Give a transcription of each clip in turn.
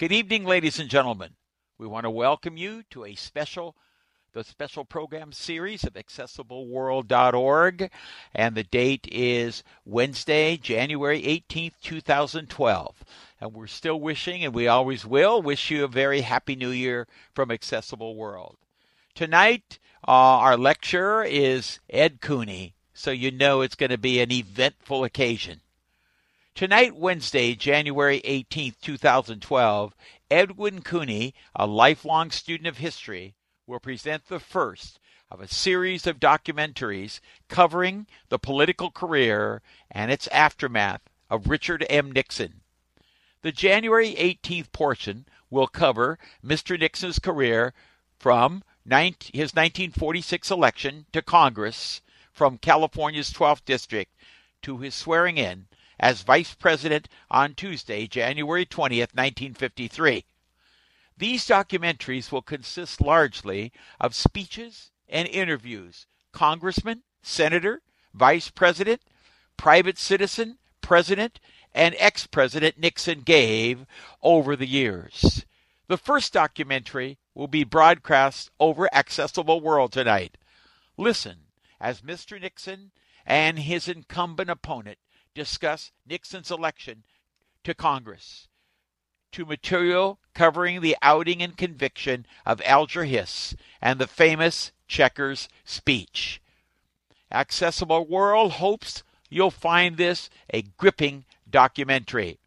Good evening, ladies and gentlemen. We want to welcome you to a special the special program series of accessibleworld.org and the date is Wednesday, January 18th, 2012. And we're still wishing and we always will wish you a very happy new year from Accessible World. Tonight uh, our lecturer is Ed Cooney, so you know it's going to be an eventful occasion. Tonight, Wednesday, January 18, 2012, Edwin Cooney, a lifelong student of history, will present the first of a series of documentaries covering the political career and its aftermath of Richard M. Nixon. The January 18th portion will cover Mr. Nixon's career from his 1946 election to Congress from California's 12th District to his swearing in as Vice President on Tuesday, January 20th, 1953. These documentaries will consist largely of speeches and interviews Congressman, Senator, Vice President, private citizen, President, and ex President Nixon gave over the years. The first documentary will be broadcast over Accessible World tonight. Listen as Mr. Nixon and his incumbent opponent discuss Nixon's election to Congress, to material covering the outing and conviction of Alger Hiss and the famous Checkers speech. Accessible World hopes you'll find this a gripping documentary.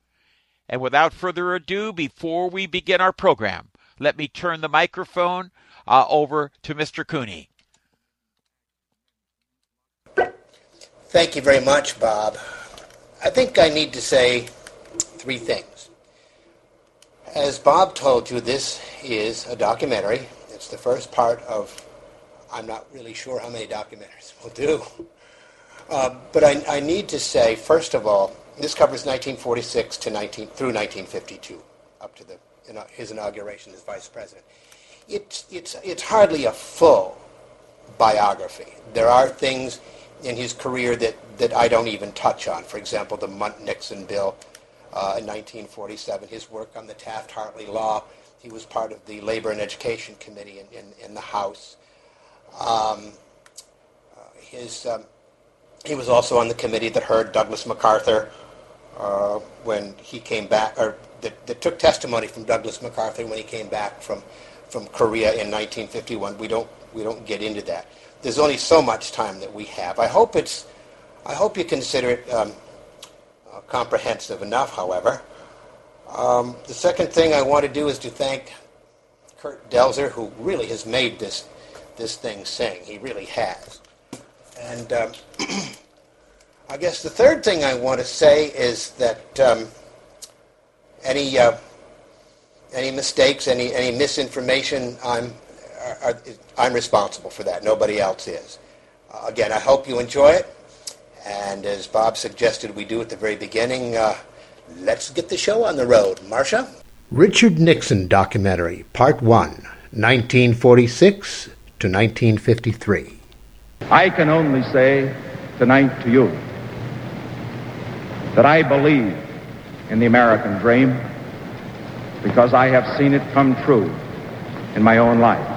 And without further ado, before we begin our program, let me turn the microphone uh, over to Mr. Cooney. Thank you very much, Bob. I think I need to say three things. As Bob told you, this is a documentary. It's the first part of, I'm not really sure how many documentaries we'll do. Uh, but I, I, need to say, first of all, this covers 1946 to 19, through 1952, up to the, his inauguration as vice president. It's, it's, it's hardly a full biography. There are things in his career that, that I don't even touch on. For example, the Mundt-Nixon bill uh, in 1947, his work on the Taft-Hartley law. He was part of the Labor and Education Committee in, in, in the House. Um, uh, his, um, he was also on the committee that heard Douglas MacArthur uh, when he came back, or that, that took testimony from Douglas MacArthur when he came back from, from Korea in 1951. We don't, we don't get into that there's only so much time that we have. I hope it's, I hope you consider it um, uh, comprehensive enough. However, um, the second thing I want to do is to thank Kurt Delzer, who really has made this this thing sing. He really has. And um, I guess the third thing I want to say is that um, any uh, any mistakes, any any misinformation, I'm are, I'm responsible for that. Nobody else is. Uh, again, I hope you enjoy it. And as Bob suggested we do at the very beginning, uh, let's get the show on the road. Marcia? Richard Nixon Documentary, Part 1, 1946 to 1953. I can only say tonight to you that I believe in the American dream because I have seen it come true in my own life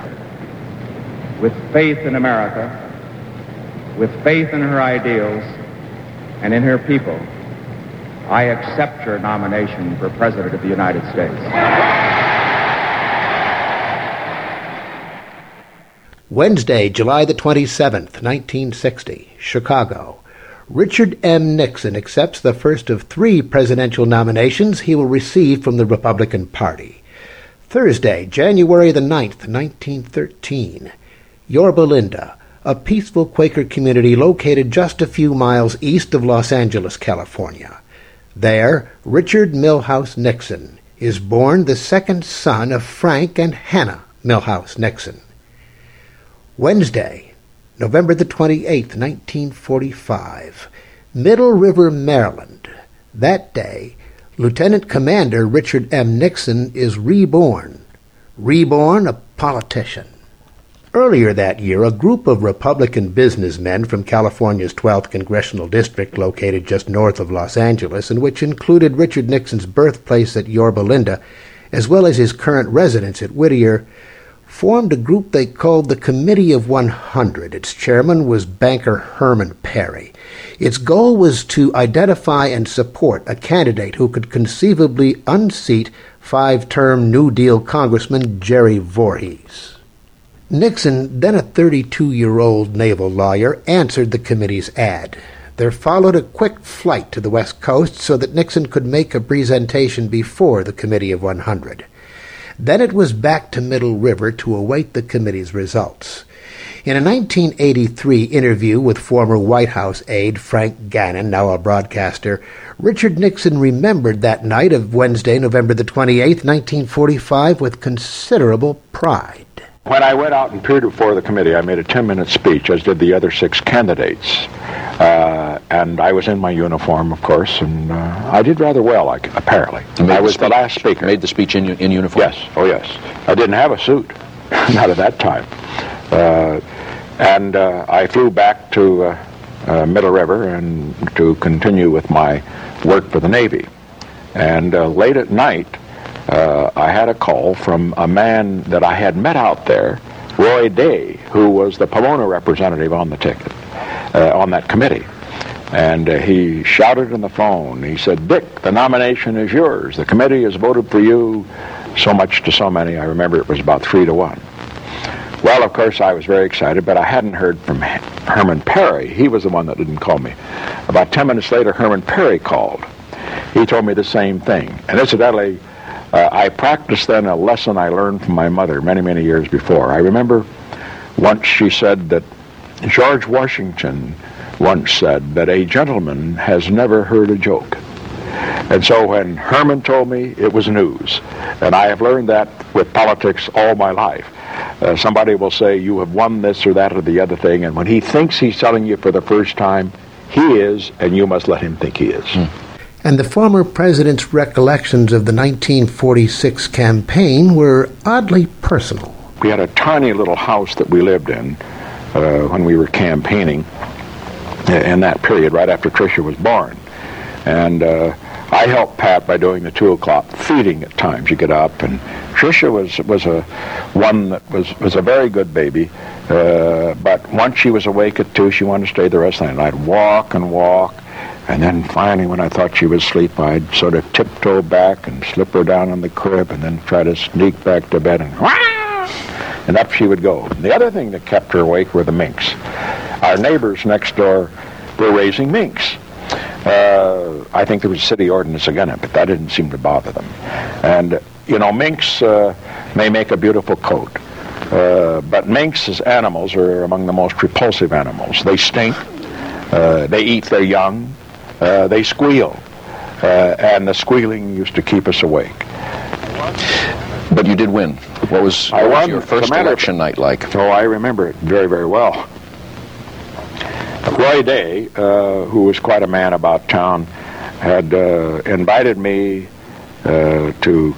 with faith in America, with faith in her ideals, and in her people, I accept your nomination for President of the United States. Wednesday, July the 27th, 1960, Chicago. Richard M. Nixon accepts the first of three presidential nominations he will receive from the Republican Party. Thursday, January the 9th, 1913. Yorba Linda, a peaceful Quaker community located just a few miles east of Los Angeles, California. There, Richard Milhous Nixon is born the second son of Frank and Hannah Milhous Nixon. Wednesday, November the 28th, 1945, Middle River, Maryland. That day, Lieutenant Commander Richard M. Nixon is reborn. Reborn a politician. Earlier that year, a group of Republican businessmen from California's 12th Congressional District, located just north of Los Angeles, and which included Richard Nixon's birthplace at Yorba Linda, as well as his current residence at Whittier, formed a group they called the Committee of 100. Its chairman was banker Herman Perry. Its goal was to identify and support a candidate who could conceivably unseat five term New Deal Congressman Jerry Voorhis. Nixon, then a 32 year old naval lawyer, answered the committee's ad. There followed a quick flight to the West Coast so that Nixon could make a presentation before the Committee of 100. Then it was back to Middle River to await the committee's results. In a 1983 interview with former White House aide Frank Gannon, now a broadcaster, Richard Nixon remembered that night of Wednesday, November the 28th, 1945, with considerable pride. When I went out and appeared before the committee, I made a 10 minute speech, as did the other six candidates. Uh, and I was in my uniform, of course, and uh, I did rather well, apparently. I was the last speaker. Made the speech in, in uniform? Yes, oh yes. I didn't have a suit, not at that time. Uh, and uh, I flew back to uh, uh, Middle River and to continue with my work for the Navy. And late at night, uh, I had a call from a man that I had met out there, Roy Day, who was the Pomona representative on the ticket, uh, on that committee. And uh, he shouted in the phone. He said, Dick, the nomination is yours. The committee has voted for you so much to so many. I remember it was about three to one. Well, of course, I was very excited, but I hadn't heard from Herman Perry. He was the one that didn't call me. About 10 minutes later, Herman Perry called. He told me the same thing. And incidentally, uh, I practiced then a lesson I learned from my mother many, many years before. I remember once she said that George Washington once said that a gentleman has never heard a joke. And so when Herman told me, it was news. And I have learned that with politics all my life. Uh, somebody will say, you have won this or that or the other thing, and when he thinks he's telling you for the first time, he is, and you must let him think he is. Mm and the former president's recollections of the 1946 campaign were oddly personal. We had a tiny little house that we lived in uh, when we were campaigning in that period, right after Tricia was born. And uh, I helped Pat by doing the two o'clock feeding at times. You get up, and Tricia was was a one that was was a very good baby. Uh, but once she was awake at two, she wanted to stay the rest of the night. I'd walk and walk, and then finally, when I thought she was asleep, I'd sort of tiptoe back and slip her down on the crib and then try to sneak back to bed and and up she would go. The other thing that kept her awake were the minks. Our neighbors next door were raising minks. Uh, I think there was a city ordinance against it, but that didn't seem to bother them. And, you know, minks uh, may make a beautiful coat, uh, but minks as animals are among the most repulsive animals. They stink, uh, they eat their young, uh, they squeal, uh, and the squealing used to keep us awake. But you did win. What was, what was your first election night like? Oh, I remember it very, very well. Roy Day, uh, who was quite a man about town, had uh, invited me uh, to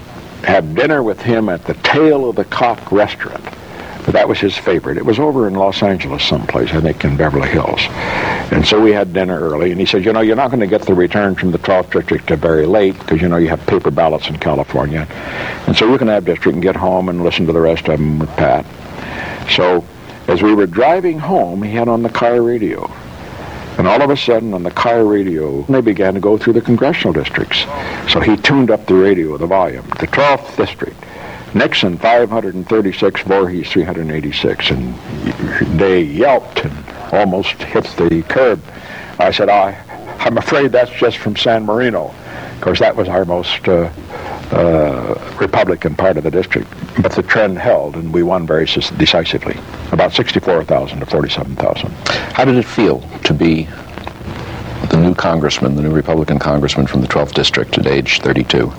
have dinner with him at the Tail of the Cock restaurant. That was his favorite. It was over in Los Angeles someplace, I think in Beverly Hills. And so we had dinner early, and he said, you know, you're not going to get the return from the 12th district to very late because, you know, you have paper ballots in California. And so you can have district and get home and listen to the rest of them with Pat. So as we were driving home, he had on the car radio. And all of a sudden, on the car radio, they began to go through the congressional districts. So he tuned up the radio, the volume. The 12th district. Nixon 536, Voorhis 386, and they yelped and almost hit the curb. I said, I, I'm afraid that's just from San Marino. Of course, that was our most uh, uh, Republican part of the district. But the trend held, and we won very decisively, about 64,000 to 47,000. How did it feel to be the new congressman, the new Republican congressman from the 12th district at age 32?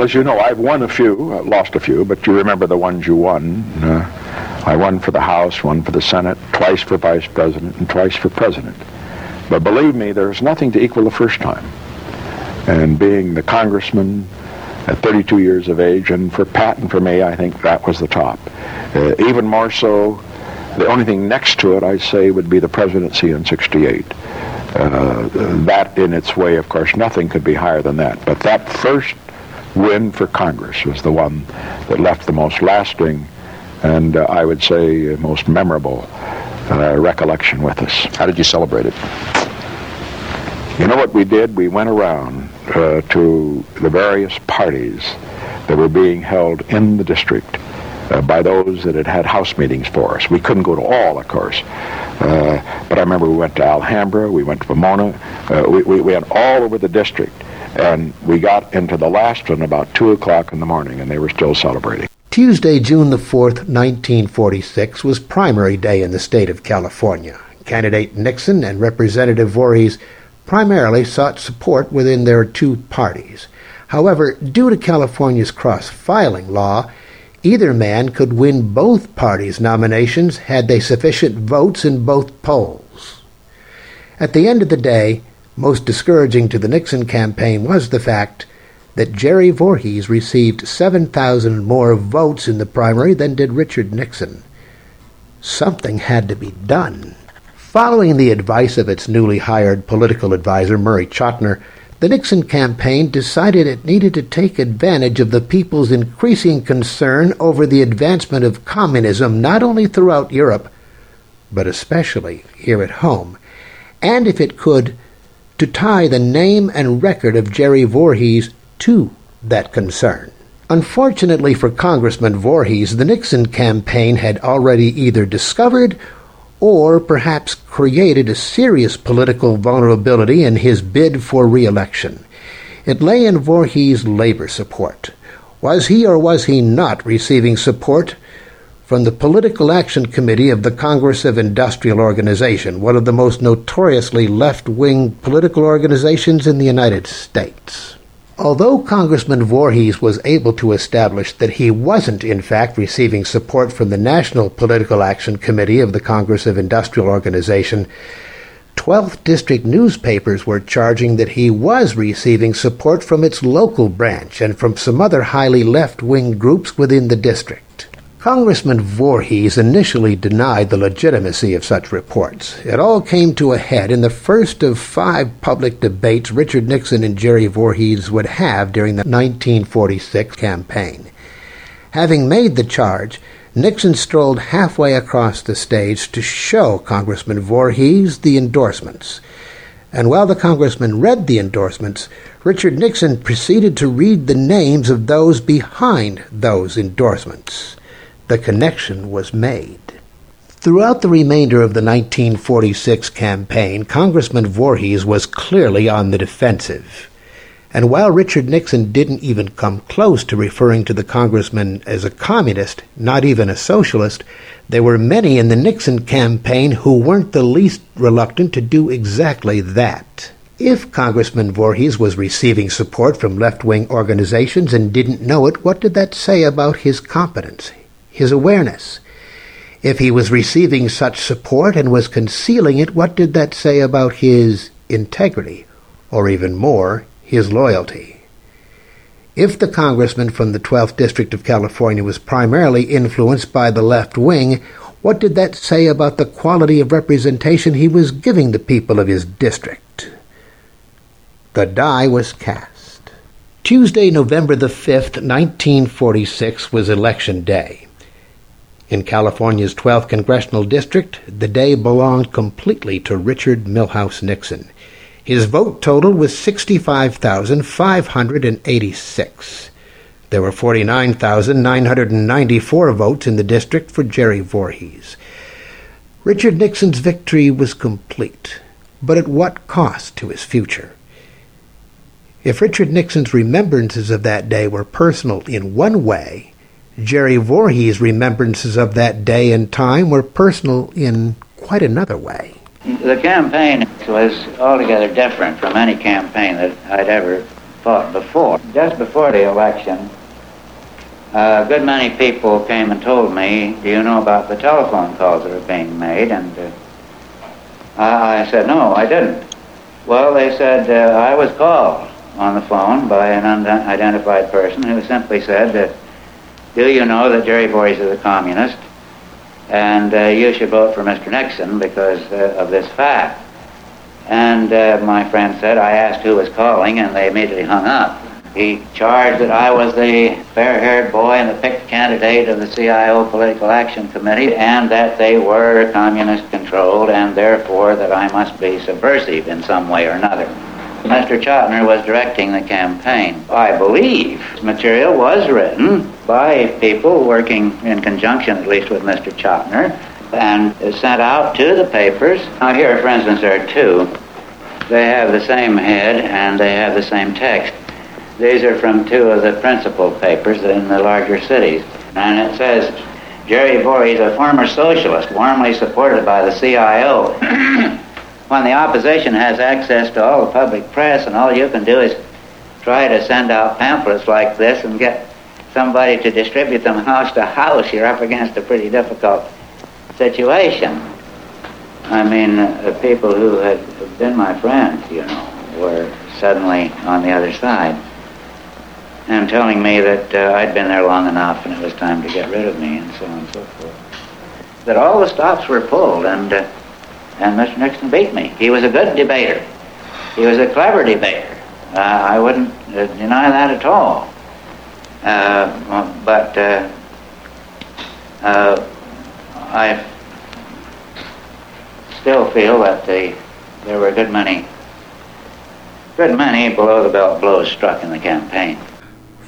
Well, as you know, I've won a few, lost a few, but you remember the ones you won. Uh, I won for the House, one for the Senate, twice for Vice President, and twice for President. But believe me, there's nothing to equal the first time. And being the congressman at 32 years of age, and for Pat and for me, I think that was the top. Uh, even more so, the only thing next to it, I'd say, would be the presidency in 68. Uh, that in its way, of course, nothing could be higher than that. But that first win for Congress was the one that left the most lasting and uh, I would say most memorable uh, recollection with us. How did you celebrate it? You know what we did? We went around uh, to the various parties that were being held in the district uh, by those that had had house meetings for us. We couldn't go to all, of course. Uh, but I remember we went to Alhambra, we went to Pomona, uh, we, we, we, went all over the district. And we got into the last one about 2 o'clock in the morning, and they were still celebrating. Tuesday, June the 4th, 1946, was primary day in the state of California. Candidate Nixon and Representative Voorhis primarily sought support within their two parties. However, due to California's cross filing law, either man could win both parties' nominations had they sufficient votes in both polls. At the end of the day, most discouraging to the Nixon campaign was the fact that Jerry Voorhis received 7,000 more votes in the primary than did Richard Nixon. Something had to be done. Following the advice of its newly hired political adviser, Murray Chotiner, the Nixon campaign decided it needed to take advantage of the people's increasing concern over the advancement of communism not only throughout Europe, but especially here at home, and if it could, to tie the name and record of Jerry Voorhis to that concern. Unfortunately for Congressman Voorhis, the Nixon campaign had already either discovered or perhaps created a serious political vulnerability in his bid for re-election. It lay in Voorhis' labor support. Was he or was he not receiving support from the Political Action Committee of the Congress of Industrial Organization, one of the most notoriously left-wing political organizations in the United States? Although Congressman Voorhis was able to establish that he wasn't, in fact, receiving support from the National Political Action Committee of the Congress of Industrial Organization, 12th District newspapers were charging that he was receiving support from its local branch and from some other highly left wing groups within the district. Congressman Voorhis initially denied the legitimacy of such reports. It all came to a head in the first of five public debates Richard Nixon and Jerry Voorhis would have during the 1946 campaign. Having made the charge, Nixon strolled halfway across the stage to show Congressman Voorhis the endorsements. And while the congressman read the endorsements, Richard Nixon proceeded to read the names of those behind those endorsements the connection was made. Throughout the remainder of the 1946 campaign, Congressman Voorhis was clearly on the defensive. And while Richard Nixon didn't even come close to referring to the congressman as a communist, not even a socialist, there were many in the Nixon campaign who weren't the least reluctant to do exactly that. If Congressman Voorhis was receiving support from left wing organizations and didn't know it, what did that say about his competence, his awareness. If he was receiving such support and was concealing it, what did that say about his integrity, or even more, his loyalty? If the congressman from the 12th District of California was primarily influenced by the left wing, what did that say about the quality of representation he was giving the people of his district? The die was cast. Tuesday, November the 5th, 1946, was Election Day. In California's 12th congressional district, the day belonged completely to Richard Milhous Nixon. His vote total was 65,586. There were 49,994 votes in the district for Jerry Voorhis. Richard Nixon's victory was complete, but at what cost to his future? If Richard Nixon's remembrances of that day were personal in one way, Jerry Voorhis' remembrances of that day and time were personal in quite another way. The campaign was altogether different from any campaign that I'd ever fought before. Just before the election, a good many people came and told me, Do you know about the telephone calls that are being made? And uh, I said, No, I didn't. Well, they said, uh, I was called on the phone by an unidentified person who simply said that do you know that Jerry Voorhis is a communist? And uh, you should vote for Mr. Nixon because uh, of this fact. And uh, my friend said, I asked who was calling, and they immediately hung up. He charged that I was the fair-haired boy and the picked candidate of the CIO Political Action Committee and that they were communist-controlled and therefore that I must be subversive in some way or another. Mr. Chotiner was directing the campaign. I believe material was written by people working in conjunction at least with Mr. Chotiner and sent out to the papers. Now here, for instance, there are two. They have the same head and they have the same text. These are from two of the principal papers in the larger cities. And it says, Jerry Voorhis, a former socialist, warmly supported by the CIO. When the opposition has access to all the public press and all you can do is try to send out pamphlets like this and get somebody to distribute them house to house, you're up against a pretty difficult situation. I mean, uh, people who had been my friends, you know, were suddenly on the other side and telling me that uh, I'd been there long enough and it was time to get rid of me and so on and so forth. That all the stops were pulled and, uh, and Mr. Nixon beat me. He was a good debater. He was a clever debater. Uh, I wouldn't uh, deny that at all. Uh, but uh, I still feel that the, there were a good many good many below the belt blows struck in the campaign.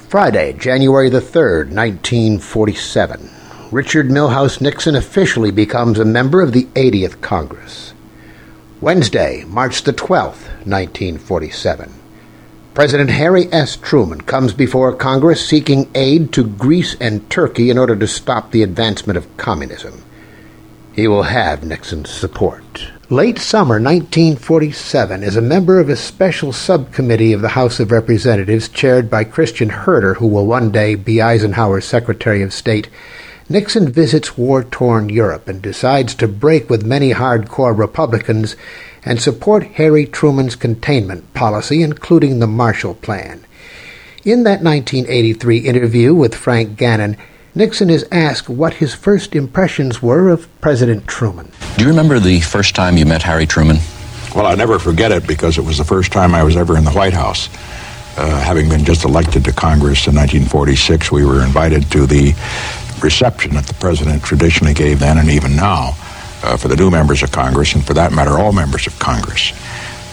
Friday, January the 3rd, 1947. Richard Milhous Nixon officially becomes a member of the 80th Congress. Wednesday, March the 12th, 1947. President Harry S. Truman comes before Congress seeking aid to Greece and Turkey in order to stop the advancement of communism. He will have Nixon's support. Late summer 1947, as a member of a special subcommittee of the House of Representatives chaired by Christian Herter, who will one day be Eisenhower's Secretary of State, Nixon visits war torn Europe and decides to break with many hardcore Republicans and support Harry Truman's containment policy, including the Marshall Plan. In that 1983 interview with Frank Gannon, Nixon is asked what his first impressions were of President Truman. Do you remember the first time you met Harry Truman? Well, I'll never forget it because it was the first time I was ever in the White House. Uh, having been just elected to Congress in 1946, we were invited to the reception that the president traditionally gave then and even now uh, for the new members of Congress, and for that matter, all members of Congress.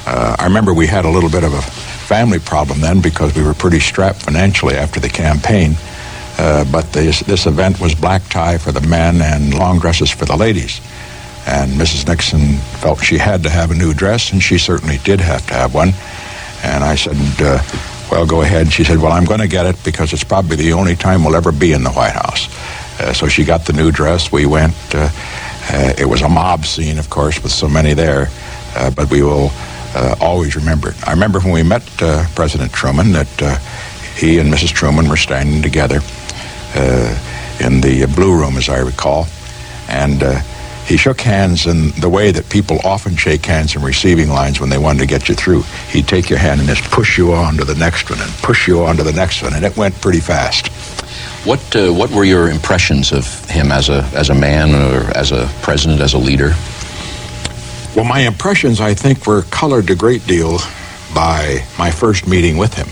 Uh, I remember we had a little bit of a family problem then because we were pretty strapped financially after the campaign. Uh, but this, this event was black tie for the men and long dresses for the ladies. And Mrs. Nixon felt she had to have a new dress, and she certainly did have to have one. And I said, uh, well, go ahead. She said, well, I'm going to get it because it's probably the only time we'll ever be in the White House. Uh, so she got the new dress. We went. Uh, uh, it was a mob scene, of course, with so many there, uh, but we will always remember it. I remember when we met President Truman that he and Mrs. Truman were standing together uh, in the Blue Room, as I recall. And uh, he shook hands in the way that people often shake hands in receiving lines when they wanted to get you through. He'd take your hand and just push you on to the next one and push you on to the next one, and it went pretty fast. What uh, what were your impressions of him as a as a man or as a president, as a leader? Well, my impressions, I think, were colored a great deal by my first meeting with him.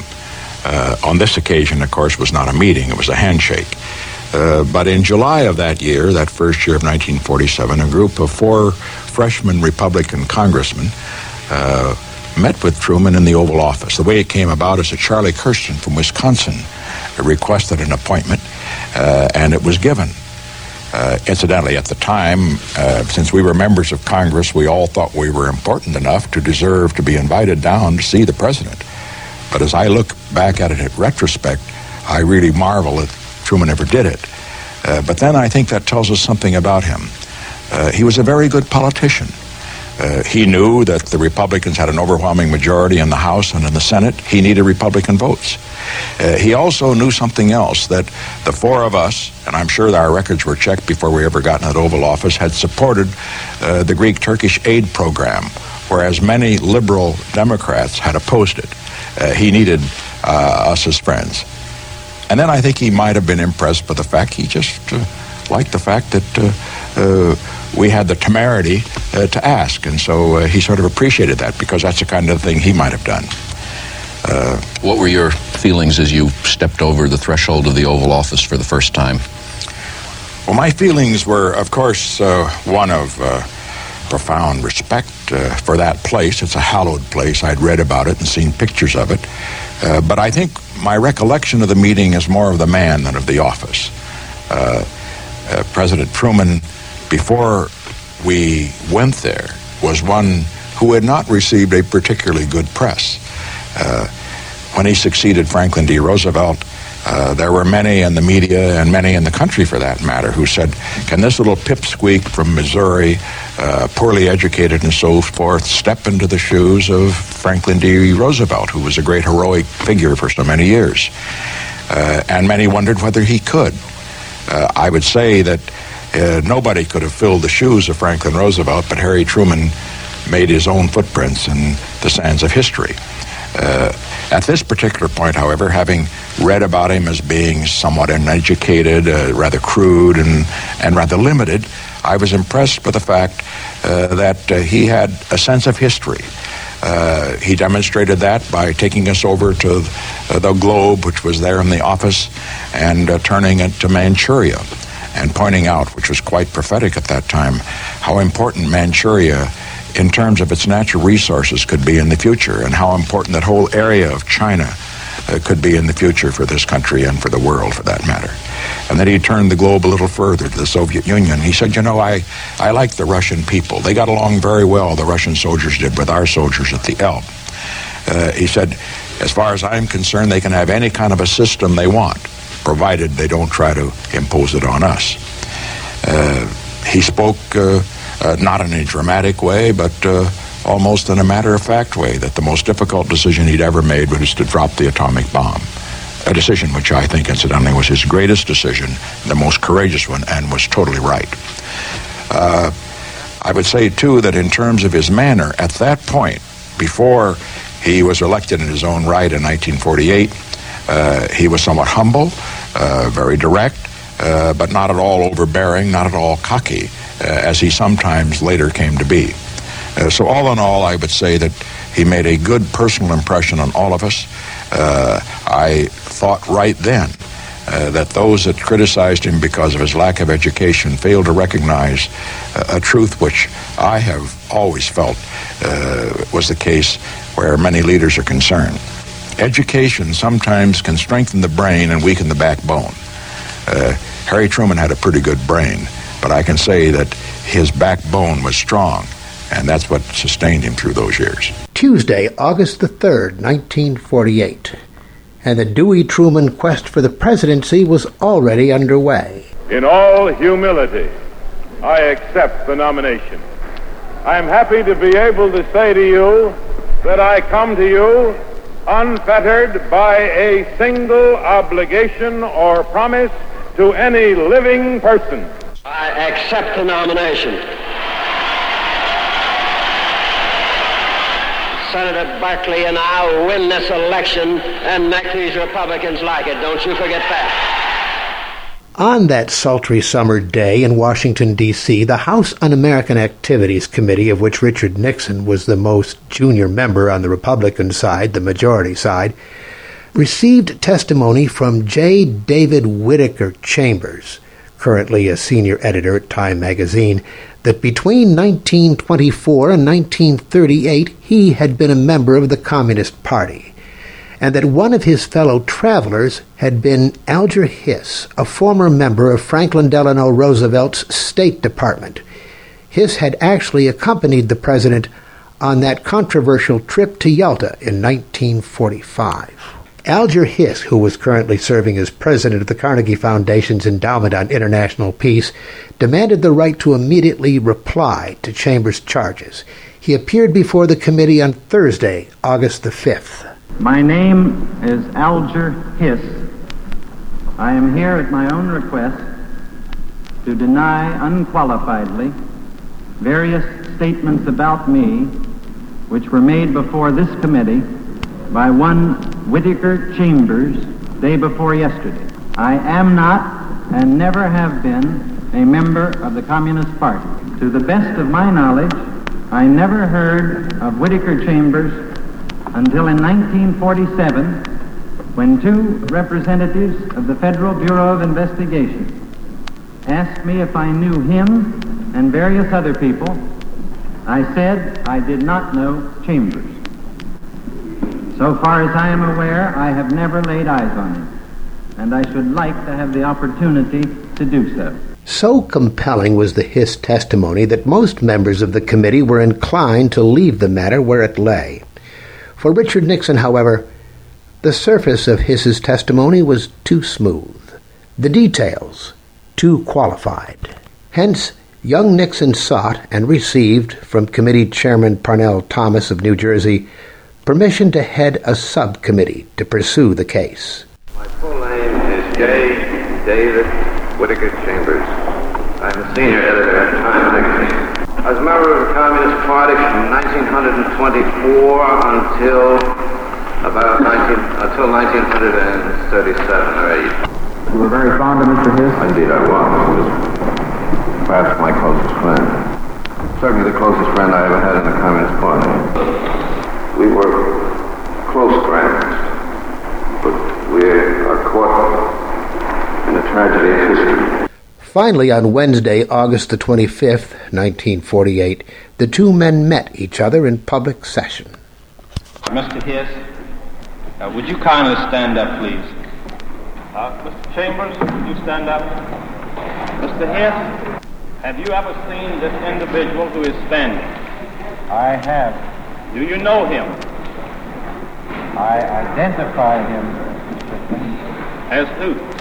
Uh, on this occasion, of course, was not a meeting, it was a handshake. Uh, but in July of that year, that first year of 1947, a group of four freshman Republican congressmen uh, met with Truman in the Oval Office. The way it came about is that Charlie Kersten from Wisconsin requested an appointment, uh, and it was given. Uh, incidentally, at the time, uh, since we were members of Congress, we all thought we were important enough to deserve to be invited down to see the president. But as I look back at it in retrospect, I really marvel that Truman ever did it. Uh, but then I think that tells us something about him. Uh, he was a very good politician. Uh, he knew that the Republicans had an overwhelming majority in the House and in the Senate. He needed Republican votes. Uh, he also knew something else that the four of us, and I'm sure our records were checked before we ever got in that Oval Office, had supported uh, the Greek Turkish aid program, whereas many liberal Democrats had opposed it. Uh, he needed uh, us as friends. And then I think he might have been impressed by the fact he just uh, liked the fact that we had the temerity uh, to ask. And so he sort of appreciated that because that's the kind of thing he might have done. Uh, what were your feelings as you stepped over the threshold of the Oval Office for the first time? Well, my feelings were, of course, uh, one of uh, profound respect uh, for that place. It's a hallowed place. I'd read about it and seen pictures of it. Uh, but I think my recollection of the meeting is more of the man than of the office. Uh, uh, President Truman, before we went there, was one who had not received a particularly good press. Uh, when he succeeded Franklin D. Roosevelt, uh, there were many in the media and many in the country, for that matter, who said, "Can this little pipsqueak from Missouri, uh, poorly educated and so forth, step into the shoes of Franklin D. Roosevelt, who was a great heroic figure for so many years?" Uh, and many wondered whether he could. Uh, I would say that uh, nobody could have filled the shoes of Franklin Roosevelt, but Harry Truman made his own footprints in the sands of history. Uh, at this particular point, however, having read about him as being somewhat uneducated, uh, rather crude, and, and rather limited, I was impressed with the fact uh, that uh, he had a sense of history. Uh, he demonstrated that by taking us over to uh, the globe, which was there in the office, and turning it to Manchuria and pointing out, which was quite prophetic at that time, how important Manchuria in terms of its natural resources could be in the future and how important that whole area of China uh, could be in the future for this country and for the world for that matter. And then he turned the globe a little further to the Soviet Union. He said, you know, I, I like the Russian people. They got along very well, the Russian soldiers did, with our soldiers at the Elbe. Uh, he said, as far as I'm concerned, they can have any kind of a system they want, provided they don't try to impose it on us. Uh, he spoke uh, uh, not in a dramatic way, but uh, almost in a matter of fact way, that the most difficult decision he'd ever made was to drop the atomic bomb. A decision which I think, incidentally, was his greatest decision, the most courageous one, and was totally right. Uh, I would say, too, that in terms of his manner, at that point, before he was elected in his own right in 1948, uh, he was somewhat humble, uh, very direct, uh, but not at all overbearing, not at all cocky. Uh, as he sometimes later came to be. Uh, so, all in all, I would say that he made a good personal impression on all of us. Uh, I thought right then uh, that those that criticized him because of his lack of education failed to recognize uh, a truth which I have always felt uh, was the case where many leaders are concerned. Education sometimes can strengthen the brain and weaken the backbone. Uh, Harry Truman had a pretty good brain. But I can say that his backbone was strong, and that's what sustained him through those years. Tuesday, August the 3rd, 1948, and the Dewey Truman quest for the presidency was already underway. In all humility, I accept the nomination. I am happy to be able to say to you that I come to you unfettered by a single obligation or promise to any living person. I accept the nomination. Senator Barkley and I will win this election and make these Republicans like it. Don't you forget that. On that sultry summer day in Washington, D.C., the House Un American Activities Committee, of which Richard Nixon was the most junior member on the Republican side, the majority side, received testimony from J. David Whittaker Chambers currently a senior editor at Time magazine, that between 1924 and 1938 he had been a member of the Communist Party, and that one of his fellow travelers had been Alger Hiss, a former member of Franklin Delano Roosevelt's State Department. Hiss had actually accompanied the president on that controversial trip to Yalta in 1945. Alger Hiss, who was currently serving as president of the Carnegie Foundation's Endowment on International Peace, demanded the right to immediately reply to Chambers' charges. He appeared before the committee on Thursday, August the 5th. My name is Alger Hiss. I am here at my own request to deny unqualifiedly various statements about me which were made before this committee by one Whittaker Chambers day before yesterday. I am not and never have been a member of the Communist Party. To the best of my knowledge, I never heard of Whittaker Chambers until in 1947 when two representatives of the Federal Bureau of Investigation asked me if I knew him and various other people, I said I did not know Chambers. So far as I am aware, I have never laid eyes on him, and I should like to have the opportunity to do so. So compelling was the Hiss testimony that most members of the committee were inclined to leave the matter where it lay. For Richard Nixon, however, the surface of Hiss's testimony was too smooth, the details too qualified. Hence, young Nixon sought and received from Committee Chairman Parnell Thomas of New Jersey permission to head a subcommittee to pursue the case. My full name is J. David Whittaker Chambers. I'm the senior editor at Time. I was a member of the Communist Party from 1924 until about 19, until 1937 or 8. You were very fond of Mr. Hiss? Indeed I was. He was perhaps my closest friend. Certainly the closest friend I ever had in the Communist Party. We were close friends, but we are caught in the tragedy of history. Finally, on Wednesday, August the 25th, 1948, the two men met each other in public session. Mr. Hiss, uh, would you kindly stand up, please? Uh, Mr. Chambers, would you stand up? Mr. Hiss, have you ever seen this individual who is standing? I have. Do you know him? I identify him As who?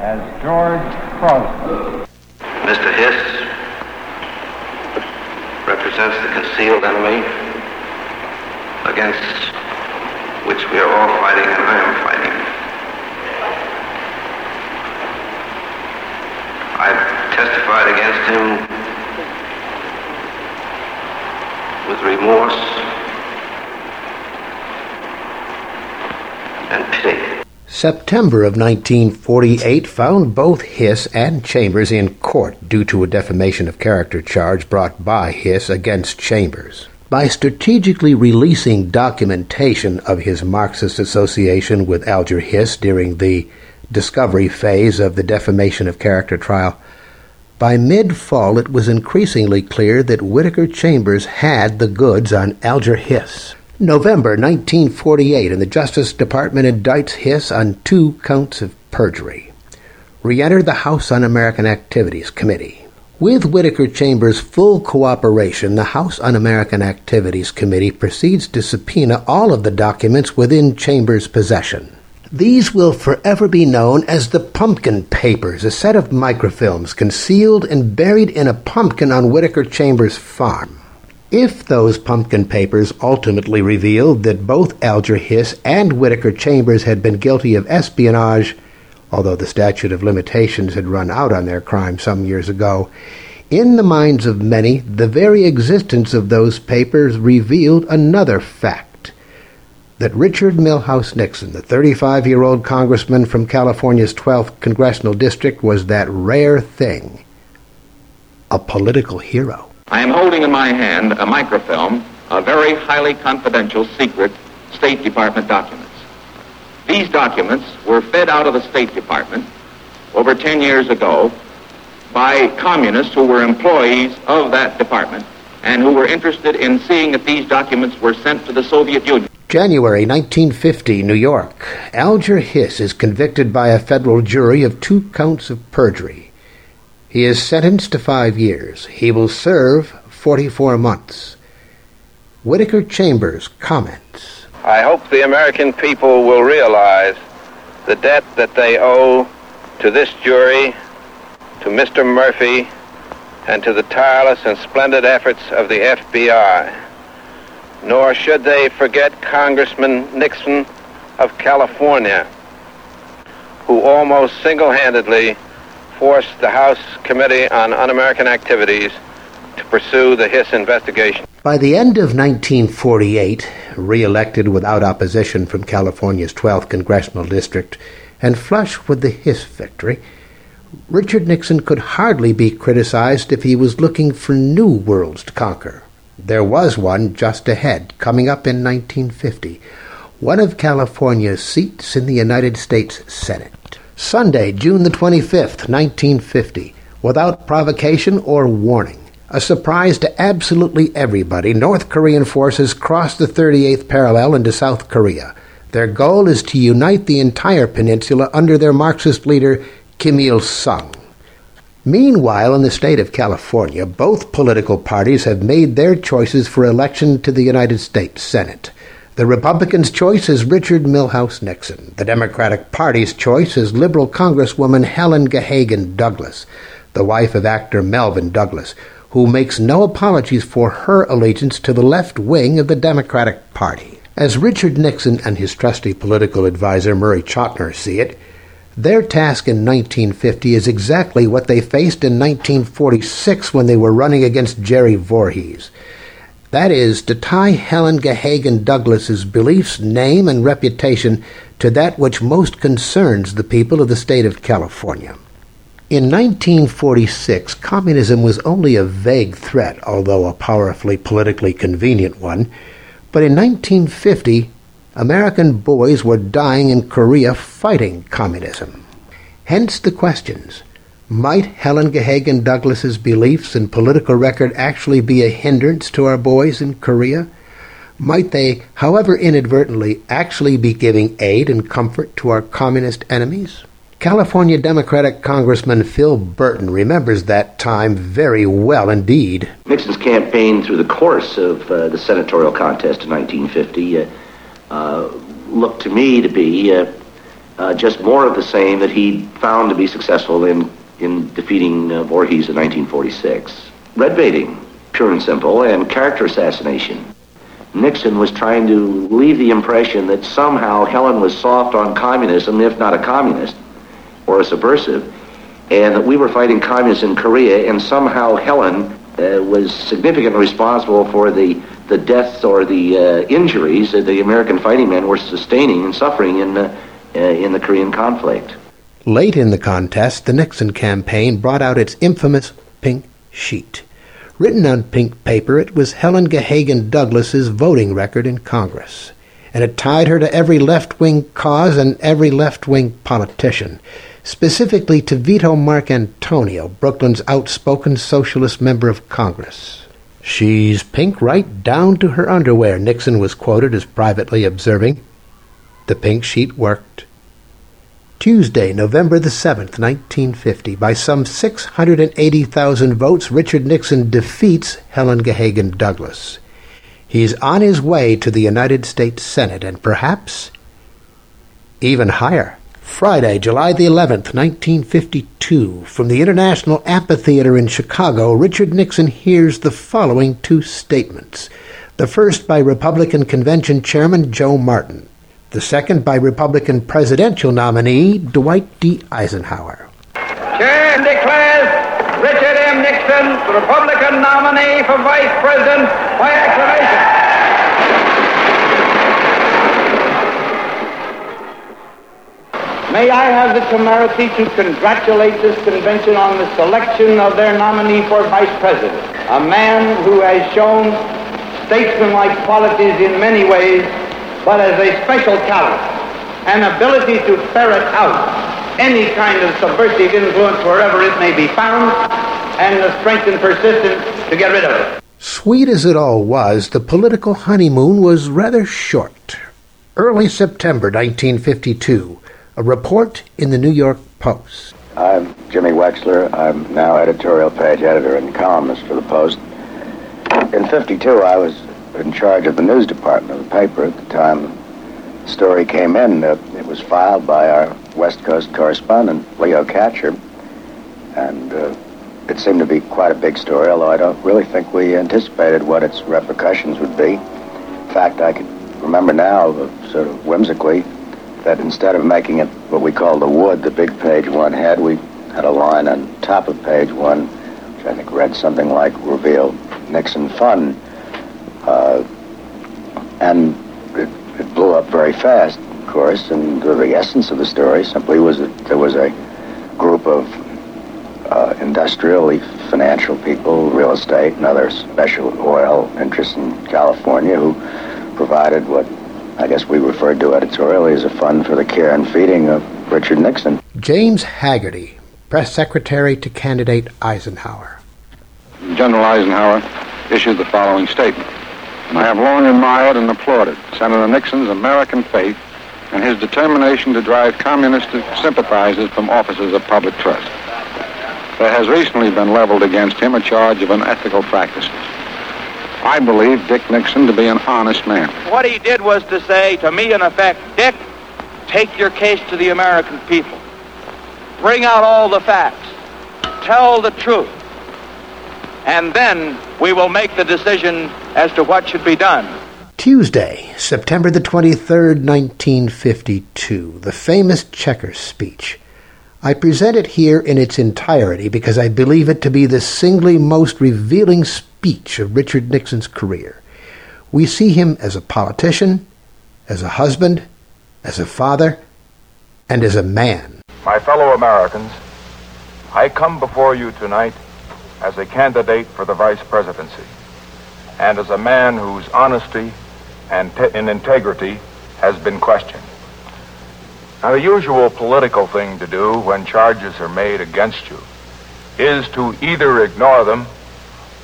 As George Crosby. Mr. Hiss represents the concealed enemy against which we are all fighting and I am fighting. I've testified against him with remorse and pity. September of 1948 found both Hiss and Chambers in court due to a defamation of character charge brought by Hiss against Chambers. By strategically releasing documentation of his Marxist association with Alger Hiss during the discovery phase of the defamation of character trial, by mid fall it was increasingly clear that Whittaker Chambers had the goods on Alger Hiss. November 1948, and the Justice Department indicts Hiss on two counts of perjury. Re-enter the House Un-American Activities Committee. With Whittaker Chambers' full cooperation, the House Un-American Activities Committee proceeds to subpoena all of the documents within Chambers' possession. These will forever be known as the Pumpkin Papers, a set of microfilms concealed and buried in a pumpkin on Whittaker Chambers' farm. If those pumpkin papers ultimately revealed that both Alger Hiss and Whittaker Chambers had been guilty of espionage, although the statute of limitations had run out on their crime some years ago, in the minds of many, the very existence of those papers revealed another fact that Richard Milhous Nixon, the 35 year old congressman from California's 12th congressional district, was that rare thing a political hero. I am holding in my hand a microfilm of very highly confidential, secret State Department documents. These documents were fed out of the State Department over 10 years ago by communists who were employees of that department and who were interested in seeing that these documents were sent to the Soviet Union. January 1950, New York. Alger Hiss is convicted by a federal jury of two counts of perjury. He is sentenced to five years. He will serve 44 months. Whittaker Chambers comments. I hope the American people will realize the debt that they owe to this jury, to Mr. Murphy, and to the tireless and splendid efforts of the FBI. Nor should they forget Congressman Nixon of California, who almost single-handedly forced the House Committee on Un-American Activities to pursue the Hiss investigation. By the end of 1948, re-elected without opposition from California's 12th congressional district and flush with the Hiss victory, Richard Nixon could hardly be criticized if he was looking for new worlds to conquer. There was one just ahead, coming up in 1950, one of California's seats in the United States Senate. Sunday, June the 25th, 1950, without provocation or warning. A surprise to absolutely everybody, North Korean forces crossed the 38th parallel into South Korea. Their goal is to unite the entire peninsula under their Marxist leader, Kim Il sung. Meanwhile, in the state of California, both political parties have made their choices for election to the United States Senate. The Republicans' choice is Richard Milhous Nixon. The Democratic Party's choice is liberal Congresswoman Helen Gahagan Douglas, the wife of actor Melvyn Douglas, who makes no apologies for her allegiance to the left wing of the Democratic Party. As Richard Nixon and his trusty political adviser Murray Chotiner see it, their task in 1950 is exactly what they faced in 1946 when they were running against Jerry Voorhis. That is, to tie Helen Gahagan Douglas's beliefs, name, and reputation to that which most concerns the people of the state of California. In 1946, communism was only a vague threat, although a powerfully politically convenient one. But in 1950, American boys were dying in Korea fighting communism. Hence the questions. Might Helen Gahagan Douglas's beliefs and political record actually be a hindrance to our boys in Korea? Might they, however inadvertently, actually be giving aid and comfort to our communist enemies? California Democratic Congressman Phil Burton remembers that time very well indeed. Nixon's campaign through the course of uh, the senatorial contest in 1950 uh, uh, looked to me to be uh, uh, just more of the same that he found to be successful in, in defeating uh, Voorhis in 1946. Red baiting, pure and simple, and character assassination. Nixon was trying to leave the impression that somehow Helen was soft on communism, if not a communist or a subversive, and that we were fighting communists in Korea, and somehow Helen uh, was significantly responsible for the, the deaths or the uh, injuries that the American fighting men were sustaining and suffering in, uh, in the Korean conflict. Late in the contest, the Nixon campaign brought out its infamous pink sheet. Written on pink paper, it was Helen Gahagan Douglas's voting record in Congress, and it tied her to every left wing cause and every left wing politician specifically to Vito Marcantonio, Brooklyn's outspoken socialist member of Congress. She's pink right down to her underwear, Nixon was quoted as privately observing. The pink sheet worked. Tuesday, November the 7th, 1950, by some 680,000 votes, Richard Nixon defeats Helen Gahagan Douglas. He's on his way to the United States Senate and perhaps even higher. Friday, July the 11th, 1952, from the International Amphitheater in Chicago, Richard Nixon hears the following two statements. The first by Republican Convention Chairman Joe Martin, the second by Republican presidential nominee Dwight D. Eisenhower. Chair declares Richard M. Nixon the Republican nominee for Vice President by acclamation. May I have the temerity to congratulate this convention on the selection of their nominee for vice president, a man who has shown statesmanlike qualities in many ways, but as a special talent, an ability to ferret out any kind of subversive influence wherever it may be found, and the strength and persistence to get rid of it. Sweet as it all was, the political honeymoon was rather short. Early September 1952, a report in the New York Post. I'm Jimmy Wechsler. I'm now editorial page editor and columnist for the Post. In 52, I was in charge of the news department of the paper at the time the story came in. Uh, it was filed by our West Coast correspondent, Leo Katcher, and uh, it seemed to be quite a big story, although I don't really think we anticipated what its repercussions would be. In fact, I can remember now, uh, sort of whimsically, that instead of making it what we call the wood, the big page one had, we had a line on top of page one, which I think read something like reveal Nixon fun. Uh, and it, it, blew up very fast, of course, and the essence of the story simply was that there was a group of uh, industrial, financial people, real estate, and other special oil interests in California who provided what I guess we referred to editorially as a fund for the care and feeding of Richard Nixon. James Haggerty, press secretary to candidate Eisenhower. General Eisenhower issued the following statement. I have long admired and applauded Senator Nixon's American faith and his determination to drive communist sympathizers from offices of public trust. There has recently been leveled against him a charge of unethical practices. I believe Dick Nixon to be an honest man. What he did was to say to me, in effect, Dick, take your case to the American people. Bring out all the facts. Tell the truth. And then we will make the decision as to what should be done. Tuesday, September the 23rd, 1952, the famous Checkers speech. I present it here in its entirety because I believe it to be the singly most revealing speech of Richard Nixon's career. We see him as a politician, as a husband, as a father, and as a man. My fellow Americans, I come before you tonight as a candidate for the vice presidency and as a man whose honesty and, and integrity has been questioned. Now, the usual political thing to do when charges are made against you is to either ignore them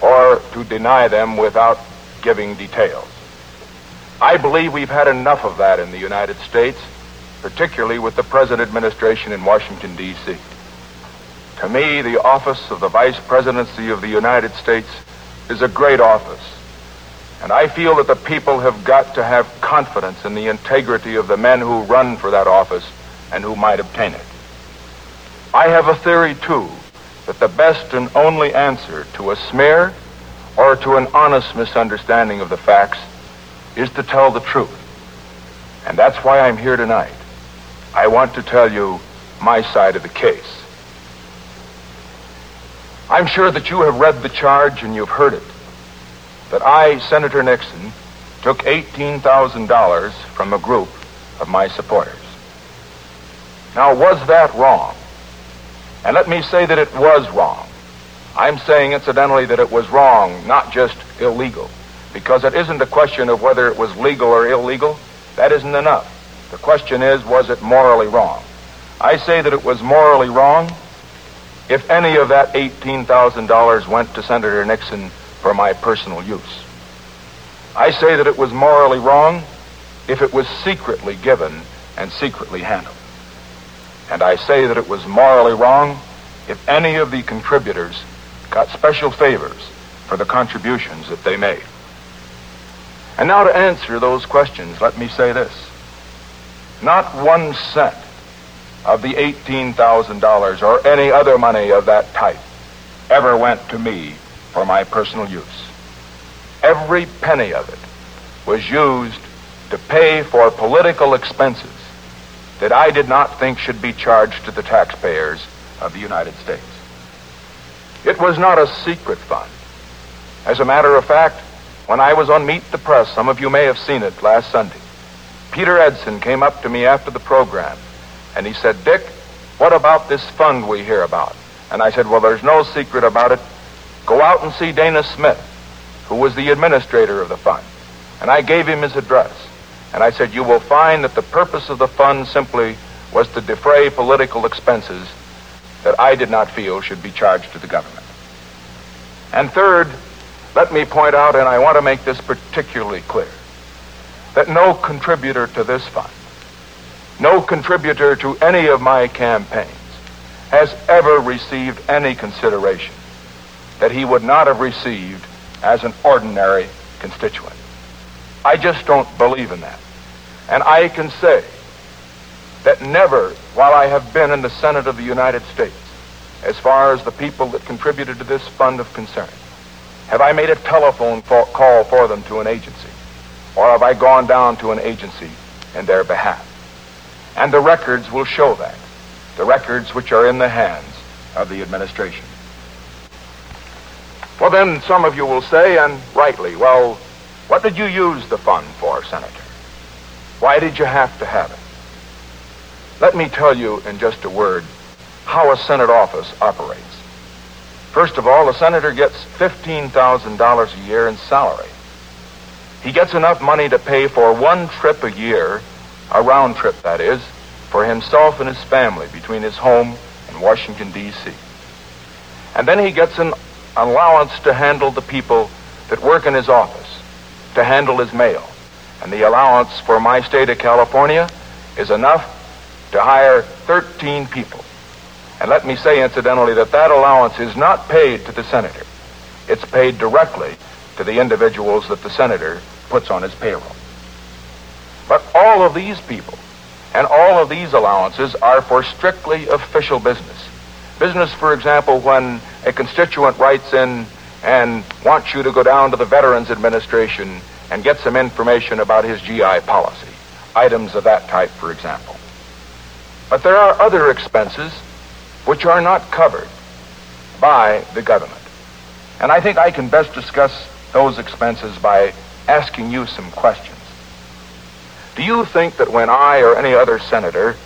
or to deny them without giving details. I believe we've had enough of that in the United States, particularly with the present administration in Washington, D.C. To me, the office of the Vice Presidency of the United States is a great office. And I feel that the people have got to have confidence in the integrity of the men who run for that office and who might obtain it. I have a theory, too, that the best and only answer to a smear or to an honest misunderstanding of the facts is to tell the truth. And that's why I'm here tonight. I want to tell you my side of the case. I'm sure that you have read the charge and you've heard it. That I, Senator Nixon, took $18,000 from a group of my supporters. Now, was that wrong? And let me say that it was wrong. I'm saying, incidentally, that it was wrong, not just illegal, because it isn't a question of whether it was legal or illegal. That isn't enough. The question is, was it morally wrong? I say that it was morally wrong if any of that $18,000 went to Senator Nixon for my personal use. I say that it was morally wrong if it was secretly given and secretly handled. And I say that it was morally wrong if any of the contributors got special favors for the contributions that they made. And now to answer those questions, let me say this. Not one cent of the $18,000 or any other money of that type ever went to me for my personal use. Every penny of it was used to pay for political expenses that I did not think should be charged to the taxpayers of the United States. It was not a secret fund. As a matter of fact, when I was on Meet the Press, some of you may have seen it last Sunday, Peter Edson came up to me after the program and he said, Dick, what about this fund we hear about? And I said, Well, there's no secret about it. Go out and see Dana Smith, who was the administrator of the fund. And I gave him his address. And I said, You will find that the purpose of the fund simply was to defray political expenses that I did not feel should be charged to the government. And third, let me point out, and I want to make this particularly clear, that no contributor to this fund no contributor to any of my campaigns has ever received any consideration that he would not have received as an ordinary constituent. I just don't believe in that. And I can say that never, while I have been in the Senate of the United States, as far as the people that contributed to this fund of concern, have I made a telephone call for them to an agency, or have I gone down to an agency in their behalf? And the records will show that. The records which are in the hands of the administration. Well, then some of you will say, and rightly, well, what did you use the fund for, Senator? Why did you have to have it? Let me tell you in just a word how a Senate office operates. First of all, the senator gets $15,000 a year in salary. He gets enough money to pay for one trip a year, a round trip that is, for himself and his family between his home and Washington, D.C. And then he gets an allowance to handle the people that work in his office, to handle his mail. And the allowance for my state of California is enough to hire 13 people. And let me say, incidentally, that that allowance is not paid to the senator. It's paid directly to the individuals that the senator puts on his payroll. But all of these people and all of these allowances are for strictly official business. Business, for example, when a constituent writes in and wants you to go down to the Veterans Administration and get some information about his GI policy. Items of that type, for example. But there are other expenses which are not covered by the government. And I think I can best discuss those expenses by asking you some questions. Do you think that when I or any other senator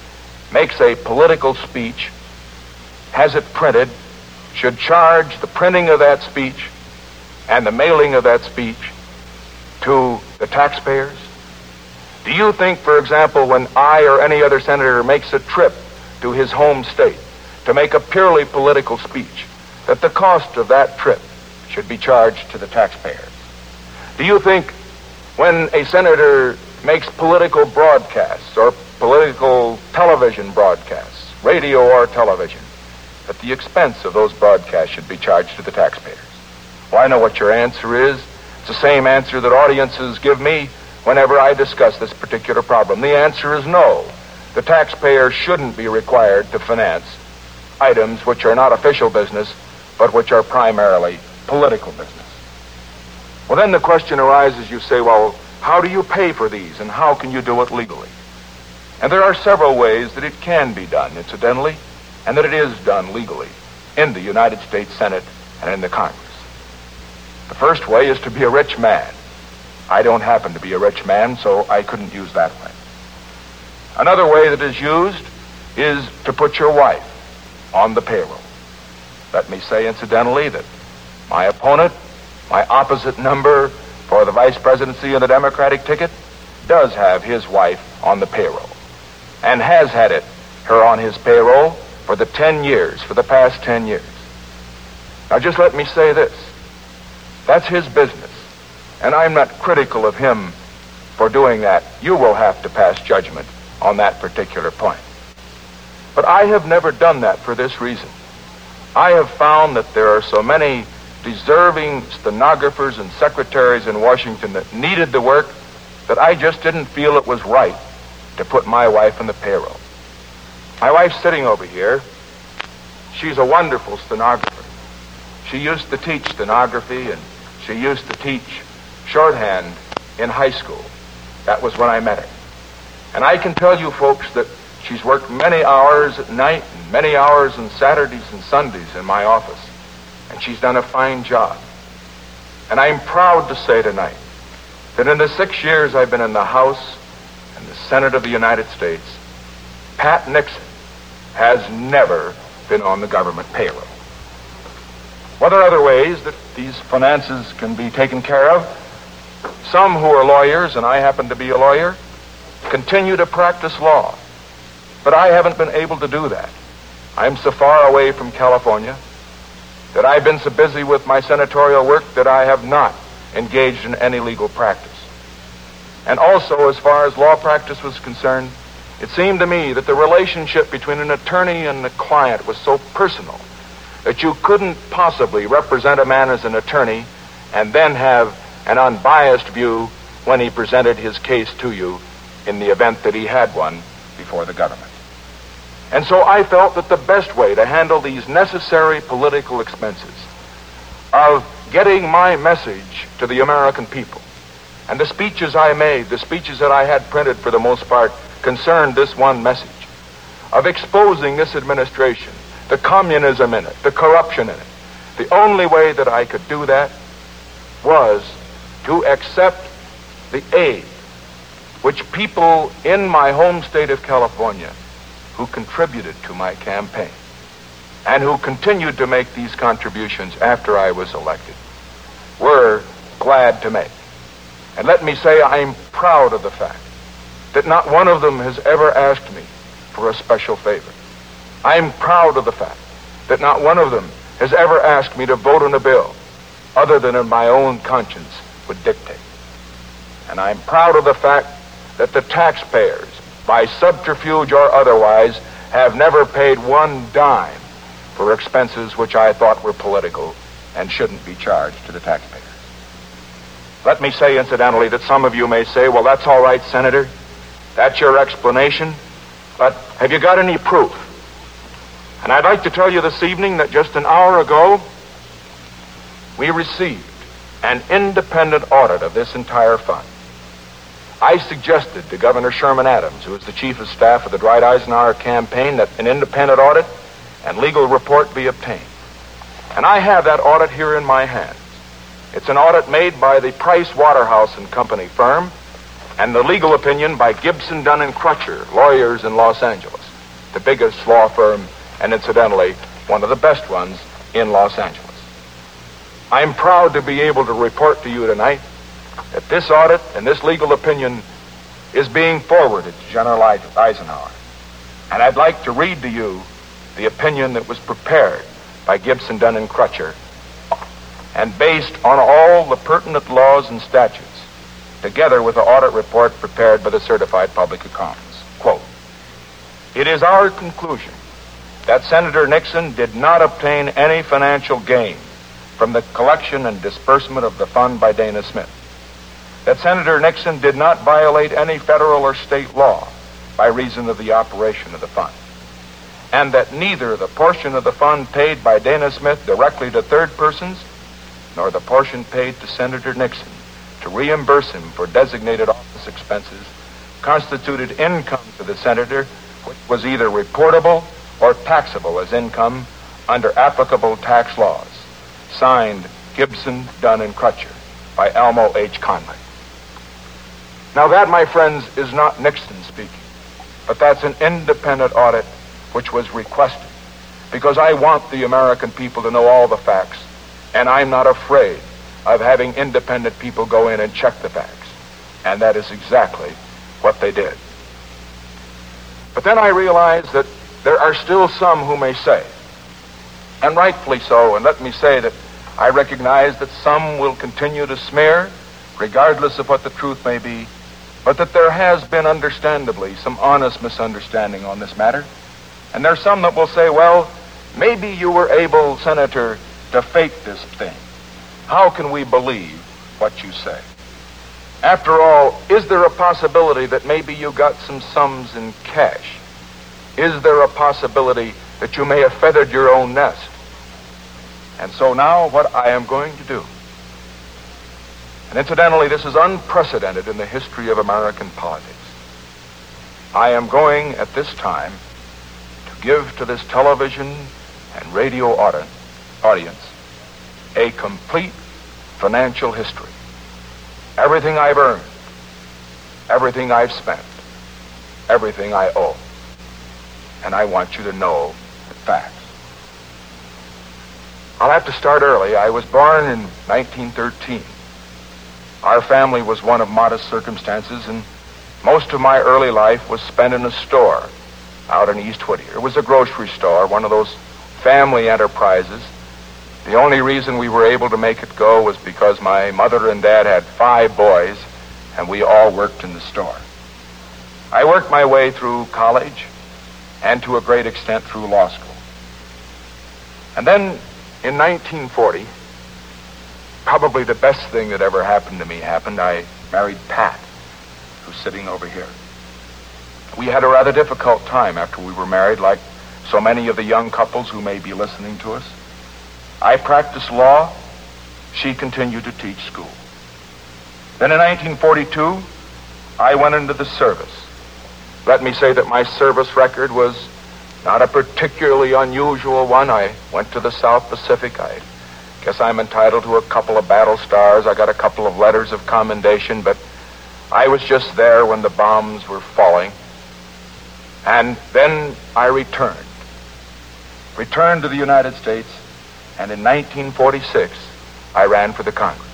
makes a political speech, has it printed, should charge the printing of that speech and the mailing of that speech to the taxpayers? Do you think, for example, when I or any other senator makes a trip to his home state to make a purely political speech, that the cost of that trip should be charged to the taxpayers? Do you think when a senator makes political broadcasts or political television broadcasts, radio or television, that the expense of those broadcasts should be charged to the taxpayers? Well, I know what your answer is. It's the same answer that audiences give me whenever I discuss this particular problem. The answer is no. The taxpayer shouldn't be required to finance items which are not official business, but which are primarily political business. Well, then the question arises, you say, well, how do you pay for these and how can you do it legally? And there are several ways that it can be done, incidentally, and that it is done legally in the United States Senate and in the Congress. The first way is to be a rich man. I don't happen to be a rich man, so I couldn't use that way. Another way that is used is to put your wife on the payroll. Let me say, incidentally, that my opponent, my opposite number for the vice presidency of the Democratic ticket, does have his wife on the payroll and has had it, her on his payroll for the 10 years, for the past 10 years. Now, just let me say this. That's his business. And I'm not critical of him for doing that. You will have to pass judgment on that particular point. But I have never done that for this reason. I have found that there are so many deserving stenographers and secretaries in Washington that needed the work that I just didn't feel it was right to put my wife on the payroll. My wife's sitting over here. She's a wonderful stenographer. She used to teach stenography and she used to teach shorthand in high school. That was when I met her. And I can tell you folks that she's worked many hours at night and many hours on Saturdays and Sundays in my office. And she's done a fine job. And I'm proud to say tonight that in the six years I've been in the House and the Senate of the United States, Pat Nixon has never been on the government payroll. What are other ways that these finances can be taken care of. Some who are lawyers, and I happen to be a lawyer, continue to practice law. But I haven't been able to do that. I'm so far away from California that I've been so busy with my senatorial work that I have not engaged in any legal practice. And also, as far as law practice was concerned, it seemed to me that the relationship between an attorney and a client was so personal that you couldn't possibly represent a man as an attorney and then have an unbiased view when he presented his case to you in the event that he had one before the government. And so I felt that the best way to handle these necessary political expenses of getting my message to the American people, and the speeches I made, the speeches that I had printed for the most part, concerned this one message of exposing this administration the communism in it, the corruption in it. The only way that I could do that was to accept the aid which people in my home state of California who contributed to my campaign and who continued to make these contributions after I was elected were glad to make. And let me say I'm proud of the fact that not one of them has ever asked me for a special favor. I'm proud of the fact that not one of them has ever asked me to vote on a bill other than in my own conscience would dictate. And I'm proud of the fact that the taxpayers, by subterfuge or otherwise, have never paid one dime for expenses which I thought were political and shouldn't be charged to the taxpayers. Let me say, incidentally, that some of you may say, well, that's all right, Senator. That's your explanation. But have you got any proof? And I'd like to tell you this evening that just an hour ago, we received an independent audit of this entire fund. I suggested to Governor Sherman Adams, who is the chief of staff of the Dwight Eisenhower campaign, that an independent audit and legal report be obtained. And I have that audit here in my hands. It's an audit made by the Price Waterhouse and Company firm and the legal opinion by Gibson, Dunn and Crutcher, lawyers in Los Angeles, the biggest law firm and incidentally one of the best ones in Los Angeles. I'm proud to be able to report to you tonight that this audit and this legal opinion is being forwarded to General Eisenhower. And I'd like to read to you the opinion that was prepared by Gibson, Dunn, and Crutcher and based on all the pertinent laws and statutes, together with the audit report prepared by the certified public accountants. Quote, It is our conclusion that Senator Nixon did not obtain any financial gain from the collection and disbursement of the fund by Dana Smith that Senator Nixon did not violate any federal or state law by reason of the operation of the fund, and that neither the portion of the fund paid by Dana Smith directly to third persons nor the portion paid to Senator Nixon to reimburse him for designated office expenses constituted income to the senator which was either reportable or taxable as income under applicable tax laws. Signed, Gibson, Dunn, and Crutcher by Elmo H. Conley. Now that, my friends, is not Nixon speaking, but that's an independent audit which was requested because I want the American people to know all the facts, and I'm not afraid of having independent people go in and check the facts. And that is exactly what they did. But then I realized that there are still some who may say, and rightfully so, and let me say that I recognize that some will continue to smear, regardless of what the truth may be, but that there has been, understandably, some honest misunderstanding on this matter. And there's some that will say, well, maybe you were able, Senator, to fake this thing. How can we believe what you say? After all, is there a possibility that maybe you got some sums in cash? Is there a possibility that you may have feathered your own nest? And so now, what I am going to do and incidentally, this is unprecedented in the history of American politics. I am going at this time to give to this television and radio audience a complete financial history. Everything I've earned, everything I've spent, everything I owe. And I want you to know the facts. I'll have to start early. I was born in 1913. Our family was one of modest circumstances, and most of my early life was spent in a store out in East Whittier. It was a grocery store, one of those family enterprises. The only reason we were able to make it go was because my mother and dad had five boys, and we all worked in the store. I worked my way through college and to a great extent through law school. And then in 1940, probably the best thing that ever happened to me happened. I married Pat, who's sitting over here. We had a rather difficult time after we were married, like so many of the young couples who may be listening to us. I practiced law. She continued to teach school. Then in 1942, I went into the service. Let me say that my service record was not a particularly unusual one. I went to the South Pacific. I Guess I'm entitled to a couple of battle stars. I got a couple of letters of commendation, but I was just there when the bombs were falling. And then I returned. returned to the United States, and in 1946, I ran for the Congress.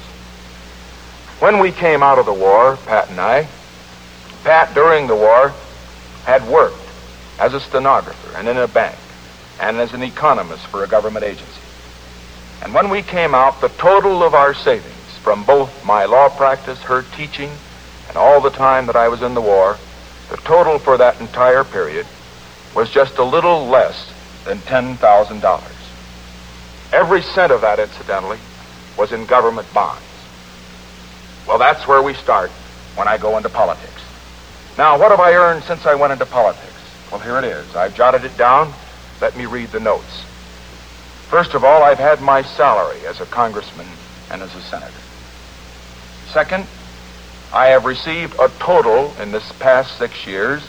When we came out of the war, Pat and I, Pat during the war had worked as a stenographer and in a bank and as an economist for a government agency. And when we came out, the total of our savings from both my law practice, her teaching, and all the time that I was in the war, the total for that entire period was just a little less than $10,000. Every cent of that, incidentally, was in government bonds. Well, that's where we start when I go into politics. Now, what have I earned since I went into politics? Well, here it is. I've jotted it down. Let me read the notes. First of all, I've had my salary as a congressman and as a senator. Second, I have received a total in this past six years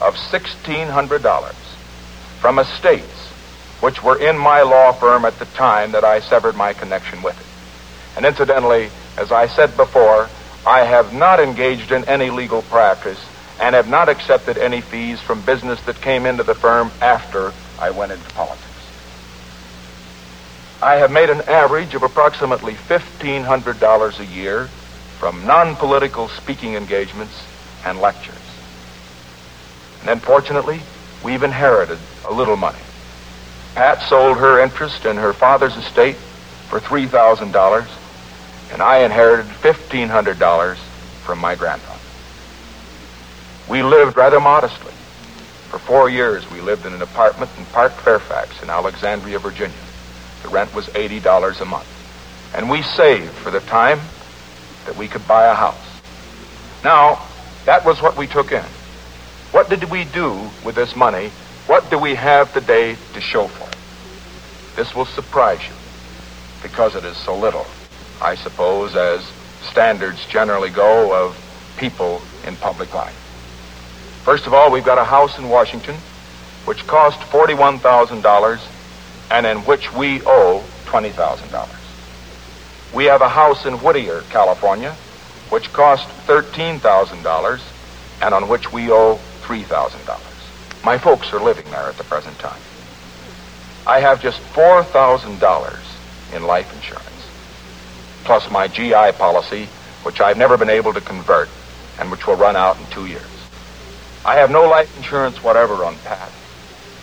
of $1,600 from estates which were in my law firm at the time that I severed my connection with it. And incidentally, as I said before, I have not engaged in any legal practice and have not accepted any fees from business that came into the firm after I went into politics. I have made an average of approximately $1,500 a year from non-political speaking engagements and lectures. And then fortunately, we've inherited a little money. Pat sold her interest in her father's estate for $3,000, and I inherited $1,500 from my grandfather. We lived rather modestly. For four years, we lived in an apartment in Park Fairfax in Alexandria, Virginia. The rent was $80 a month. And we saved for the time that we could buy a house. Now, that was what we took in. What did we do with this money? What do we have today to show for? This will surprise you because it is so little, I suppose, as standards generally go of people in public life. First of all, we've got a house in Washington which cost $41,000 and in which we owe $20,000. We have a house in Whittier, California, which cost $13,000 and on which we owe $3,000. My folks are living there at the present time. I have just $4,000 in life insurance, plus my GI policy, which I've never been able to convert and which will run out in two years. I have no life insurance whatever on Pat.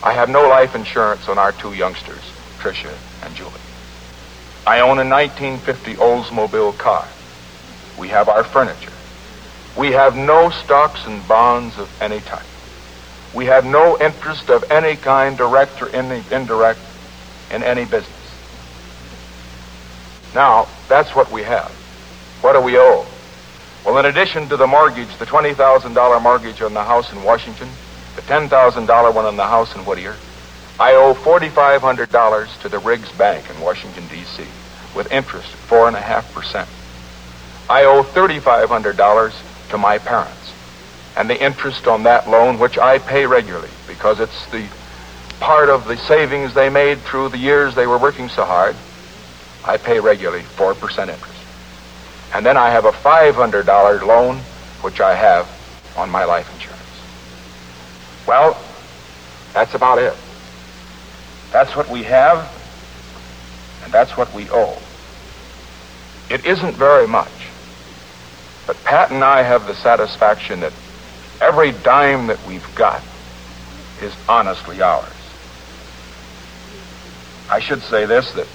I have no life insurance on our two youngsters, Tricia and Julie. I own a 1950 Oldsmobile car. We have our furniture. We have no stocks and bonds of any type. We have no interest of any kind, direct or indirect, in any business. Now, that's what we have. What do we owe? Well, in addition to the mortgage, the $20,000 mortgage on the house in Washington, the $10,000 one on the house in Whittier, I owe $4,500 to the Riggs Bank in Washington, D.C., with interest at 4.5%. I owe $3,500 to my parents, and the interest on that loan, which I pay regularly because it's the part of the savings they made through the years they were working so hard, I pay regularly 4% interest. And then I have a $500 loan, which I have on my life insurance. Well, that's about it. That's what we have, and that's what we owe. It isn't very much, but Pat and I have the satisfaction that every dime that we've got is honestly ours. I should say this that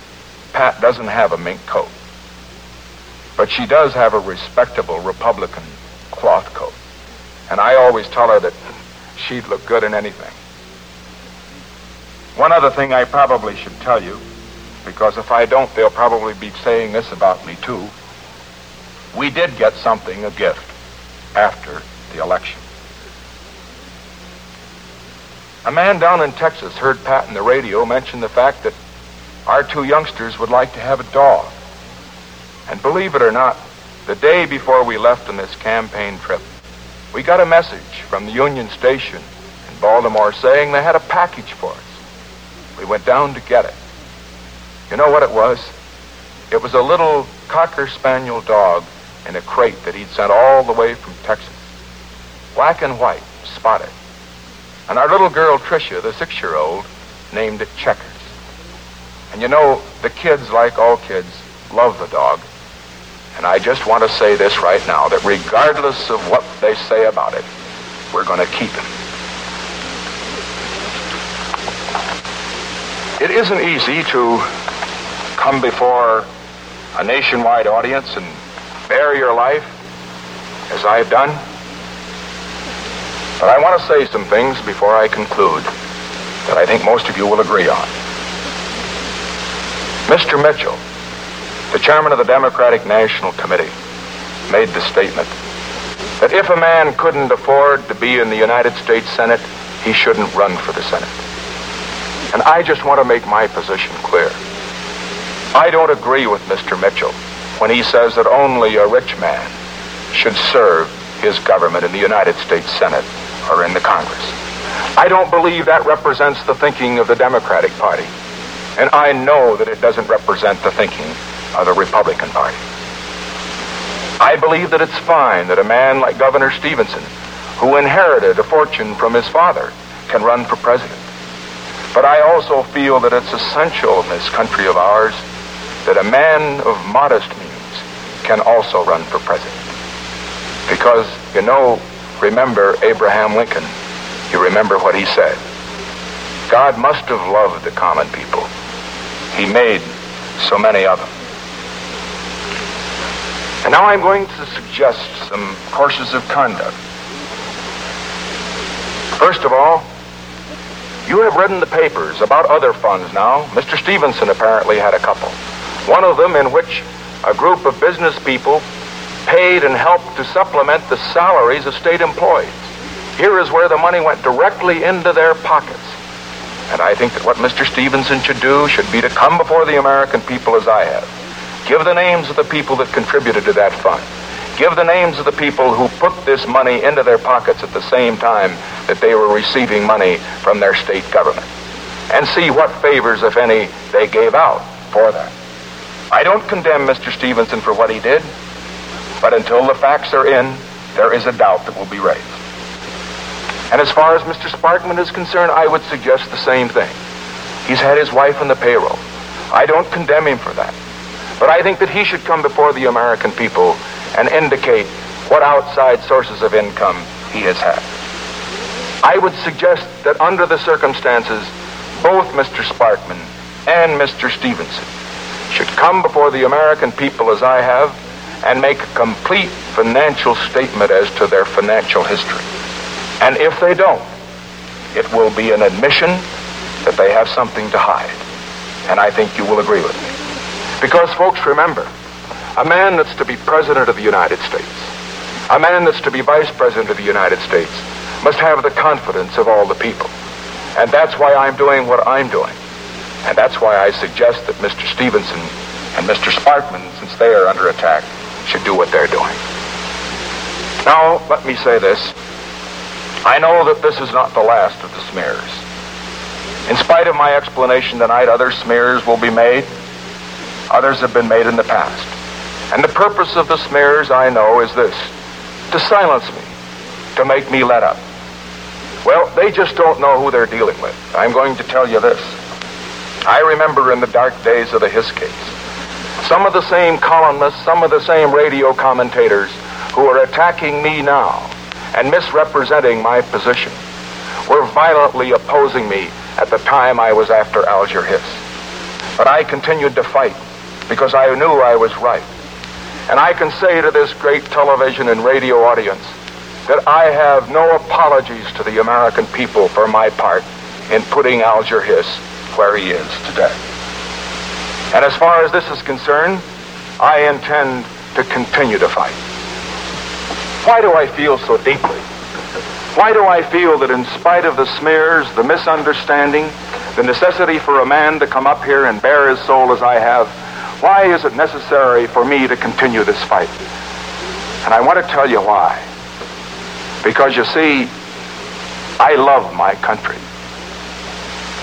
Pat doesn't have a mink coat. But she does have a respectable Republican cloth coat. And I always tell her that she'd look good in anything. One other thing I probably should tell you, because if I don't, they'll probably be saying this about me too. We did get something, a gift, after the election. A man down in Texas heard Pat in the radio mention the fact that our two youngsters would like to have a dog. And believe it or not, the day before we left on this campaign trip, we got a message from the Union Station in Baltimore saying they had a package for us. We went down to get it. You know what it was? It was a little Cocker Spaniel dog in a crate that he'd sent all the way from Texas. Black and white, spotted. And our little girl, Tricia, the six-year-old, named it Checkers. And you know, the kids, like all kids, love the dog. And I just want to say this right now, that regardless of what they say about it, we're going to keep him. It isn't easy to come before a nationwide audience and bare your life as I've done. But I want to say some things before I conclude that I think most of you will agree on. Mr. Mitchell, the chairman of the Democratic National Committee, made the statement that if a man couldn't afford to be in the United States Senate, he shouldn't run for the Senate. And I just want to make my position clear. I don't agree with Mr. Mitchell when he says that only a rich man should serve his government in the United States Senate or in the Congress. I don't believe that represents the thinking of the Democratic Party. And I know that it doesn't represent the thinking of the Republican Party. I believe that it's fine that a man like Governor Stevenson, who inherited a fortune from his father, can run for president. But I also feel that it's essential in this country of ours that a man of modest means can also run for president. Because, you know, remember Abraham Lincoln. You remember what he said. God must have loved the common people he made so many of them. And now I'm going to suggest some courses of conduct. First of all, you have read in the papers about other funds now. Mr. Stevenson apparently had a couple. One of them in which a group of business people paid and helped to supplement the salaries of state employees. Here is where the money went directly into their pockets. And I think that what Mr. Stevenson should do should be to come before the American people as I have. Give the names of the people that contributed to that fund. Give the names of the people who put this money into their pockets at the same time that they were receiving money from their state government. And see what favors, if any, they gave out for that. I don't condemn Mr. Stevenson for what he did, but until the facts are in, there is a doubt that will be raised. And as far as Mr. Sparkman is concerned, I would suggest the same thing. He's had his wife on the payroll. I don't condemn him for that. But I think that he should come before the American people and indicate what outside sources of income he has had. I would suggest that under the circumstances, both Mr. Sparkman and Mr. Stevenson should come before the American people as I have and make a complete financial statement as to their financial history. And if they don't, it will be an admission that they have something to hide. And I think you will agree with me. Because, folks, remember, a man that's to be President of the United States, a man that's to be Vice President of the United States, must have the confidence of all the people. And that's why I'm doing what I'm doing. And that's why I suggest that Mr. Stevenson and Mr. Sparkman, since they are under attack, should do what they're doing. Now, let me say this. I know that this is not the last of the smears. In spite of my explanation tonight, other smears will be made. Others have been made in the past. And the purpose of the smears, I know, is this to silence me, to make me let up. Well, they just don't know who they're dealing with. I'm going to tell you this. I remember in the dark days of the Hiss case, some of the same columnists, some of the same radio commentators who are attacking me now and misrepresenting my position were violently opposing me at the time I was after Alger Hiss. But I continued to fight because I knew I was right. And I can say to this great television and radio audience that I have no apologies to the American people for my part in putting Alger Hiss where he is today. And as far as this is concerned, I intend to continue to fight. Why do I feel so deeply? Why do I feel that in spite of the smears, the misunderstanding, the necessity for a man to come up here and bare his soul as I have, why is it necessary for me to continue this fight? And I want to tell you why. Because you see, I love my country.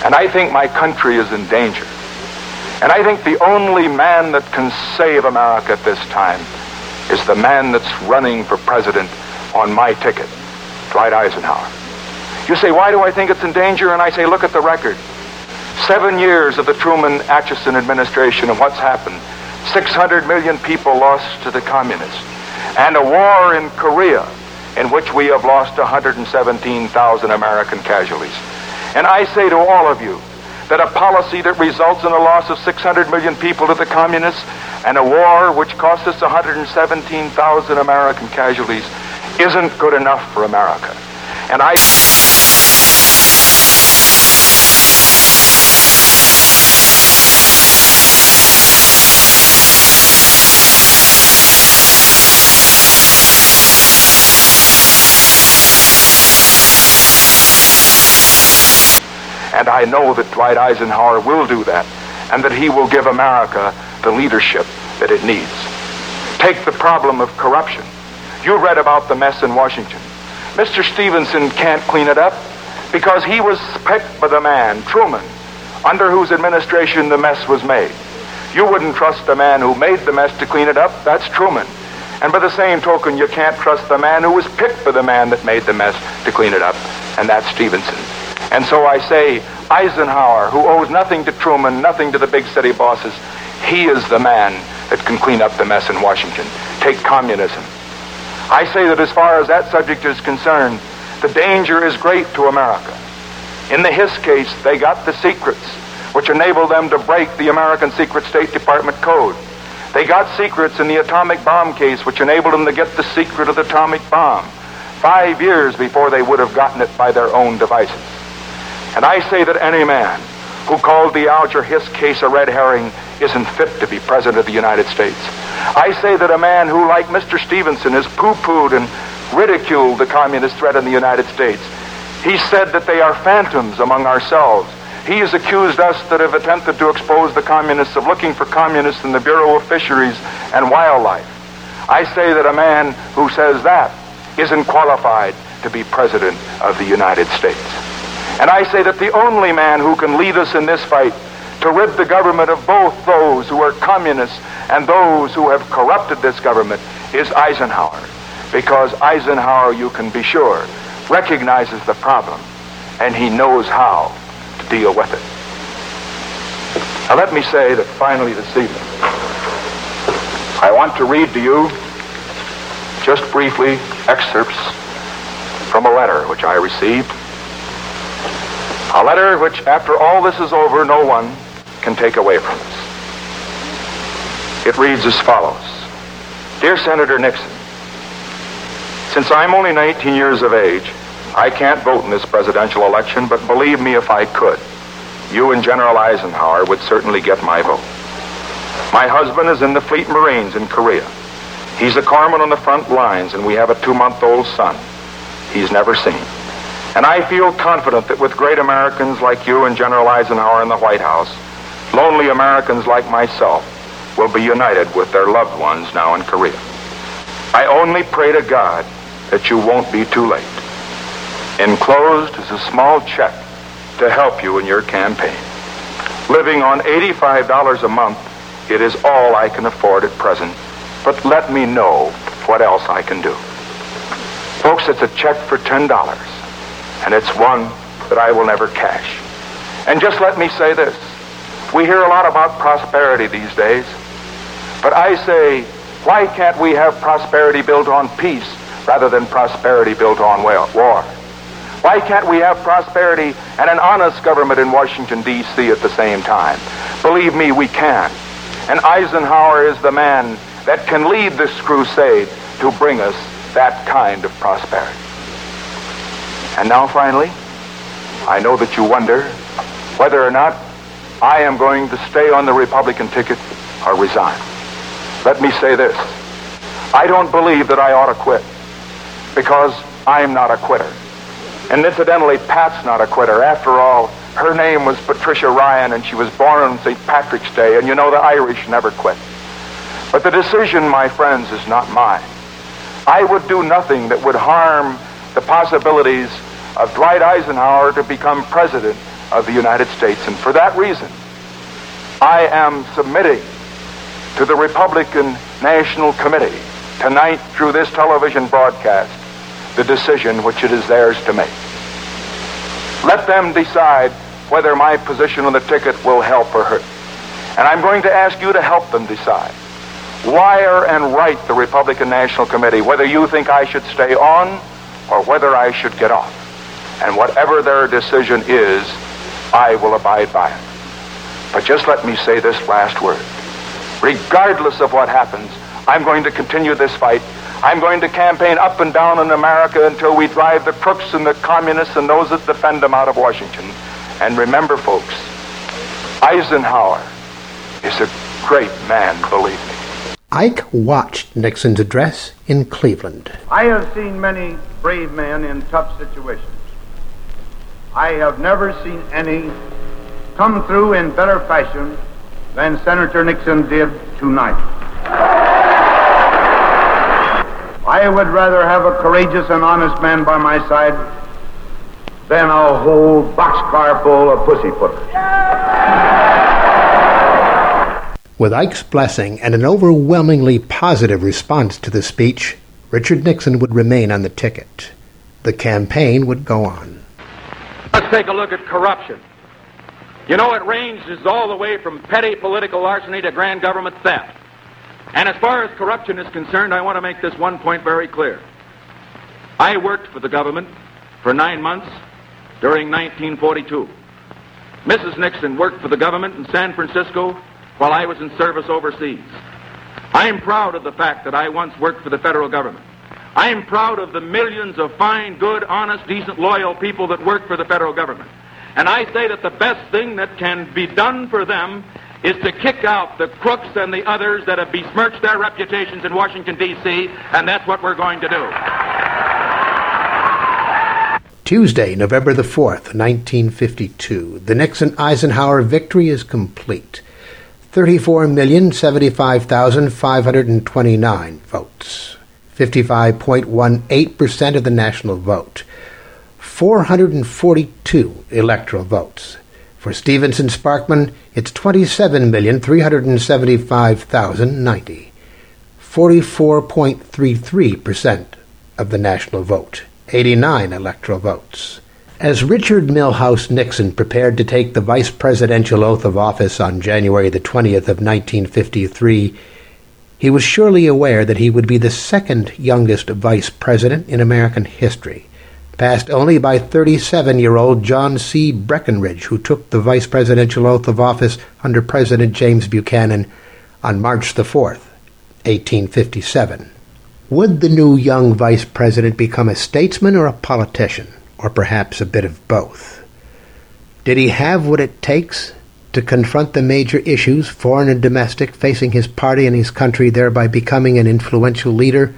And I think my country is in danger. And I think the only man that can save America at this time is the man that's running for president on my ticket, Dwight Eisenhower. You say, why do I think it's in danger? And I say, look at the record. Seven years of the Truman Acheson administration and what's happened. 600 million people lost to the communists. And a war in Korea in which we have lost 117,000 American casualties. And I say to all of you that a policy that results in the loss of 600 million people to the communists and a war which costs us 117,000 American casualties isn't good enough for America. And I. And I know that Dwight Eisenhower will do that, and that he will give America the leadership that it needs. Take the problem of corruption. You read about the mess in Washington. Mr. Stevenson can't clean it up because he was picked by the man, Truman, under whose administration the mess was made. You wouldn't trust the man who made the mess to clean it up. That's Truman. And by the same token, you can't trust the man who was picked by the man that made the mess to clean it up, and that's Stevenson. And so I say, Eisenhower, who owes nothing to Truman, nothing to the big city bosses, he is the man that can clean up the mess in Washington. Take communism. I say that as far as that subject is concerned, the danger is great to America. In the Hiss case, they got the secrets which enabled them to break the American Secret State Department code. They got secrets in the atomic bomb case which enabled them to get the secret of the atomic bomb five years before they would have gotten it by their own devices. And I say that any man who called the Alger Hiss case a red herring isn't fit to be President of the United States. I say that a man who, like Mr. Stevenson, has poo-pooed and ridiculed the communist threat in the United States, he said that they are phantoms among ourselves. He has accused us that have attempted to expose the communists of looking for communists in the Bureau of Fisheries and Wildlife. I say that a man who says that isn't qualified to be President of the United States. And I say that the only man who can lead us in this fight to rid the government of both those who are communists and those who have corrupted this government is Eisenhower. Because Eisenhower, you can be sure, recognizes the problem and he knows how to deal with it. Now let me say that finally this evening, I want to read to you just briefly excerpts from a letter which I received a letter which, after all this is over, no one can take away from us. It reads as follows Dear Senator Nixon, since I'm only 19 years of age, I can't vote in this presidential election, but believe me if I could, you and General Eisenhower would certainly get my vote. My husband is in the Fleet Marines in Korea. He's a corpsman on the front lines, and we have a two month old son he's never seen. And I feel confident that with great Americans like you and General Eisenhower in the White House, lonely Americans like myself will be united with their loved ones now in Korea. I only pray to God that you won't be too late. Enclosed is a small check to help you in your campaign. Living on $85 a month, it is all I can afford at present, but let me know what else I can do. Folks, it's a check for $10 and it's one that I will never cash. And just let me say this. We hear a lot about prosperity these days, but I say, why can't we have prosperity built on peace rather than prosperity built on war? Why can't we have prosperity and an honest government in Washington, D.C. at the same time? Believe me, we can. And Eisenhower is the man that can lead this crusade to bring us that kind of prosperity. And now, finally, I know that you wonder whether or not I am going to stay on the Republican ticket or resign. Let me say this. I don't believe that I ought to quit because I'm not a quitter. And incidentally, Pat's not a quitter. After all, her name was Patricia Ryan and she was born on St. Patrick's Day, and you know the Irish never quit. But the decision, my friends, is not mine. I would do nothing that would harm the possibilities of Dwight Eisenhower to become president of the United States. And for that reason, I am submitting to the Republican National Committee tonight through this television broadcast the decision which it is theirs to make. Let them decide whether my position on the ticket will help or hurt. And I'm going to ask you to help them decide. Wire and write the Republican National Committee whether you think I should stay on or whether I should get off. And whatever their decision is, I will abide by it. But just let me say this last word. Regardless of what happens, I'm going to continue this fight. I'm going to campaign up and down in America until we drive the crooks and the communists and those that defend them out of Washington. And remember, folks, Eisenhower is a great man, believe me. Ike watched Nixon's address in Cleveland. I have seen many brave men in tough situations. I have never seen any come through in better fashion than Senator Nixon did tonight. I would rather have a courageous and honest man by my side than a whole boxcar full of pussyfooters. With Ike's blessing and an overwhelmingly positive response to the speech, Richard Nixon would remain on the ticket. The campaign would go on. Let's take a look at corruption. You know, it ranges all the way from petty political larceny to grand government theft. And as far as corruption is concerned, I want to make this one point very clear. I worked for the government for nine months during 1942. Mrs. Nixon worked for the government in San Francisco while I was in service overseas. I am proud of the fact that I once worked for the federal government. I am proud of the millions of fine, good, honest, decent, loyal people that work for the federal government. And I say that the best thing that can be done for them is to kick out the crooks and the others that have besmirched their reputations in Washington, D.C., and that's what we're going to do. Tuesday, November the 4th, 1952. The Nixon Eisenhower victory is complete. 34,075,529 votes. 55.18% of the national vote. 442 electoral votes. For Stevenson Sparkman, it's 27,375,090. 44.33% of the national vote. 89 electoral votes. As Richard Milhous Nixon prepared to take the vice presidential oath of office on January the 20th of 1953, he was surely aware that he would be the second youngest vice president in American history, passed only by 37-year-old John C. Breckinridge, who took the vice presidential oath of office under President James Buchanan on March the 4th, 1857. Would the new young vice president become a statesman or a politician, or perhaps a bit of both? Did he have what it takes to confront the major issues, foreign and domestic, facing his party and his country, thereby becoming an influential leader,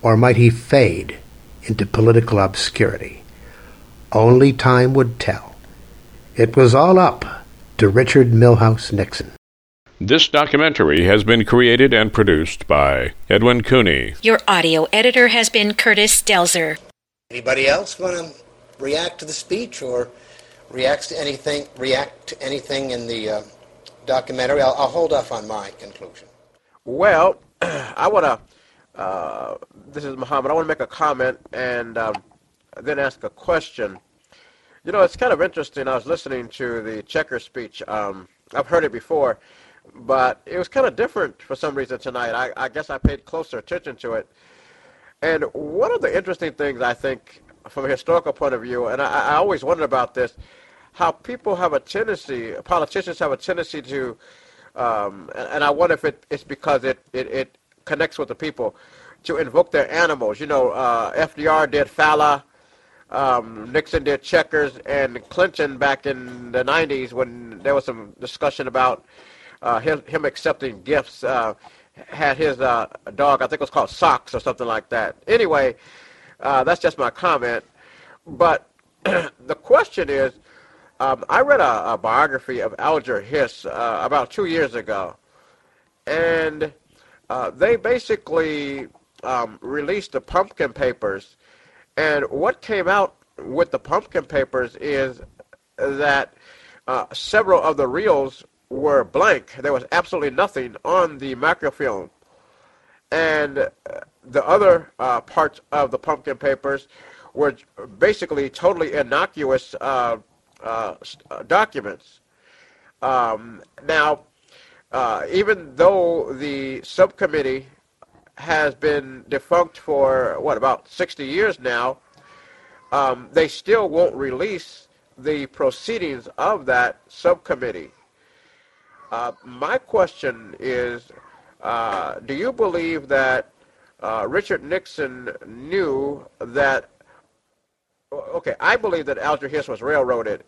or might he fade into political obscurity? Only time would tell. It was all up to Richard Milhous Nixon. This documentary has been created and produced by Edwin Cooney. Your audio editor has been Curtis Delzer. Anybody else want to react to the speech or react to anything? React to anything in the uh, documentary? I'll, I'll, hold off on my conclusion. Well, I want to. Uh, this is Muhammad. I want to make a comment and um, then ask a question. You know, it's kind of interesting. I was listening to the Checker speech. Um, I've heard it before but it was kind of different for some reason tonight. I, I, guess I paid closer attention to it. And one of the interesting things I think, from a historical point of view, and I, I always wondered about this, how people have a tendency, politicians have a tendency to, um, and, and, I wonder if it, it's because it, it, it, connects with the people, to invoke their animals. You know, uh, FDR did Fala. Um, Nixon did Checkers, and Clinton back in the 90s when there was some discussion about uh, him, him, accepting gifts. Uh, had his uh, dog, I think it was called Socks or something like that. Anyway, uh, that's just my comment. But the question is, um, I read a, a, biography of Alger Hiss uh, about two years ago, and uh, they basically um, released the Pumpkin Papers. And what came out with the Pumpkin Papers is that several of the reels were blank. There was absolutely nothing on the microfilm. And uh, the other uh, parts of the pumpkin papers were basically totally innocuous uh, uh, documents. Um, now, uh, even though the subcommittee has been defunct for what about 60 years now, um, they still won't release the proceedings of that subcommittee. Uh, my question is, uh, do you believe that uh, Richard Nixon knew that? Okay, I believe that Alger Hiss was railroaded.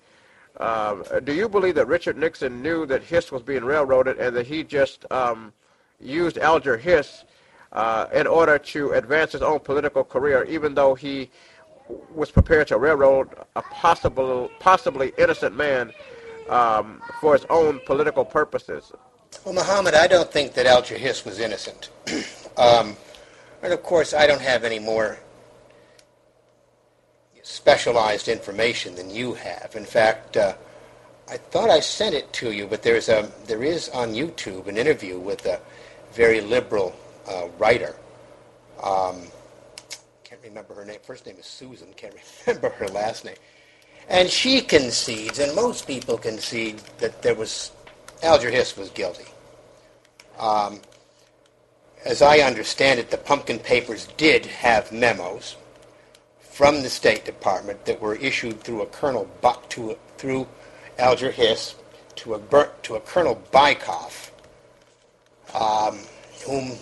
Um, do you believe that Richard Nixon knew that Hiss was being railroaded and that he just um, used Alger Hiss uh, in order to advance his own political career, even though he was prepared to railroad a possible, possibly innocent man um, for his own political purposes. Well, Muhammad, I don't think that Alger Hiss was innocent. um, and of course, I don't have any more specialized information than you have. In fact, uh, I thought I sent it to you, but there's a there is on YouTube an interview with a very liberal uh, writer. Um, can't remember her name. First name is Susan. Can't remember her last name. And she concedes, and most people concede, that there was Alger Hiss was guilty. Um, as I understand it, the Pumpkin Papers did have memos from the State Department that were issued through a Colonel Buck to through Alger Hiss to a to a Colonel Bykov, um, whom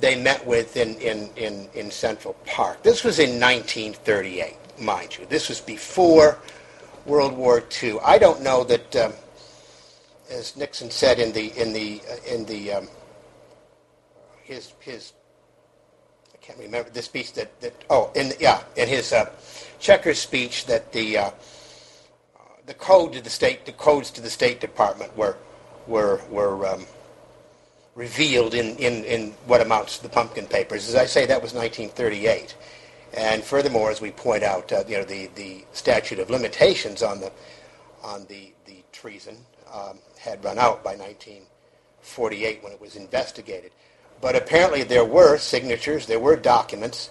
they met with in, in, in, in Central Park. This was in 1938 mind you. This was before World War II. I don't know that, um, as Nixon said in the in the uh, in the um, his his I can't remember the speech that that oh in yeah in his uh, speech that the uh, the code to the state the codes to the State Department were were were um, revealed in, in, in what amounts to the Pumpkin Papers. As I say, that was 1938. And furthermore, as we point out, uh, you know, the, the statute of limitations on the, on the, the treason um, had run out by 1948 when it was investigated. But apparently there were signatures, there were documents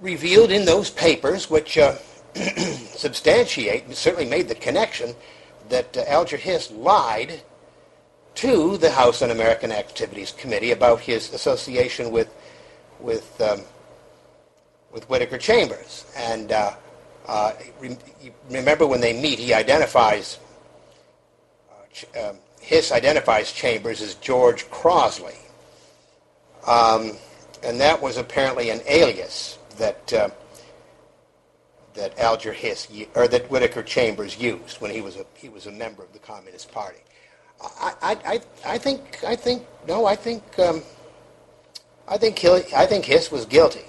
revealed in those papers which uh, substantiate, certainly made the connection, that uh, Alger Hiss lied to the House Un-American Activities Committee about his association with, with um, with Whittaker Chambers. And uh, uh, remember when they meet, he identifies, uh, um, Hiss identifies Chambers as George Crosley. Um, and that was apparently an alias that uh, that Alger Hiss or that Whittaker Chambers used when he was a he was a member of the Communist Party. I I, I, think I think no I think um, I think I think Hiss was guilty.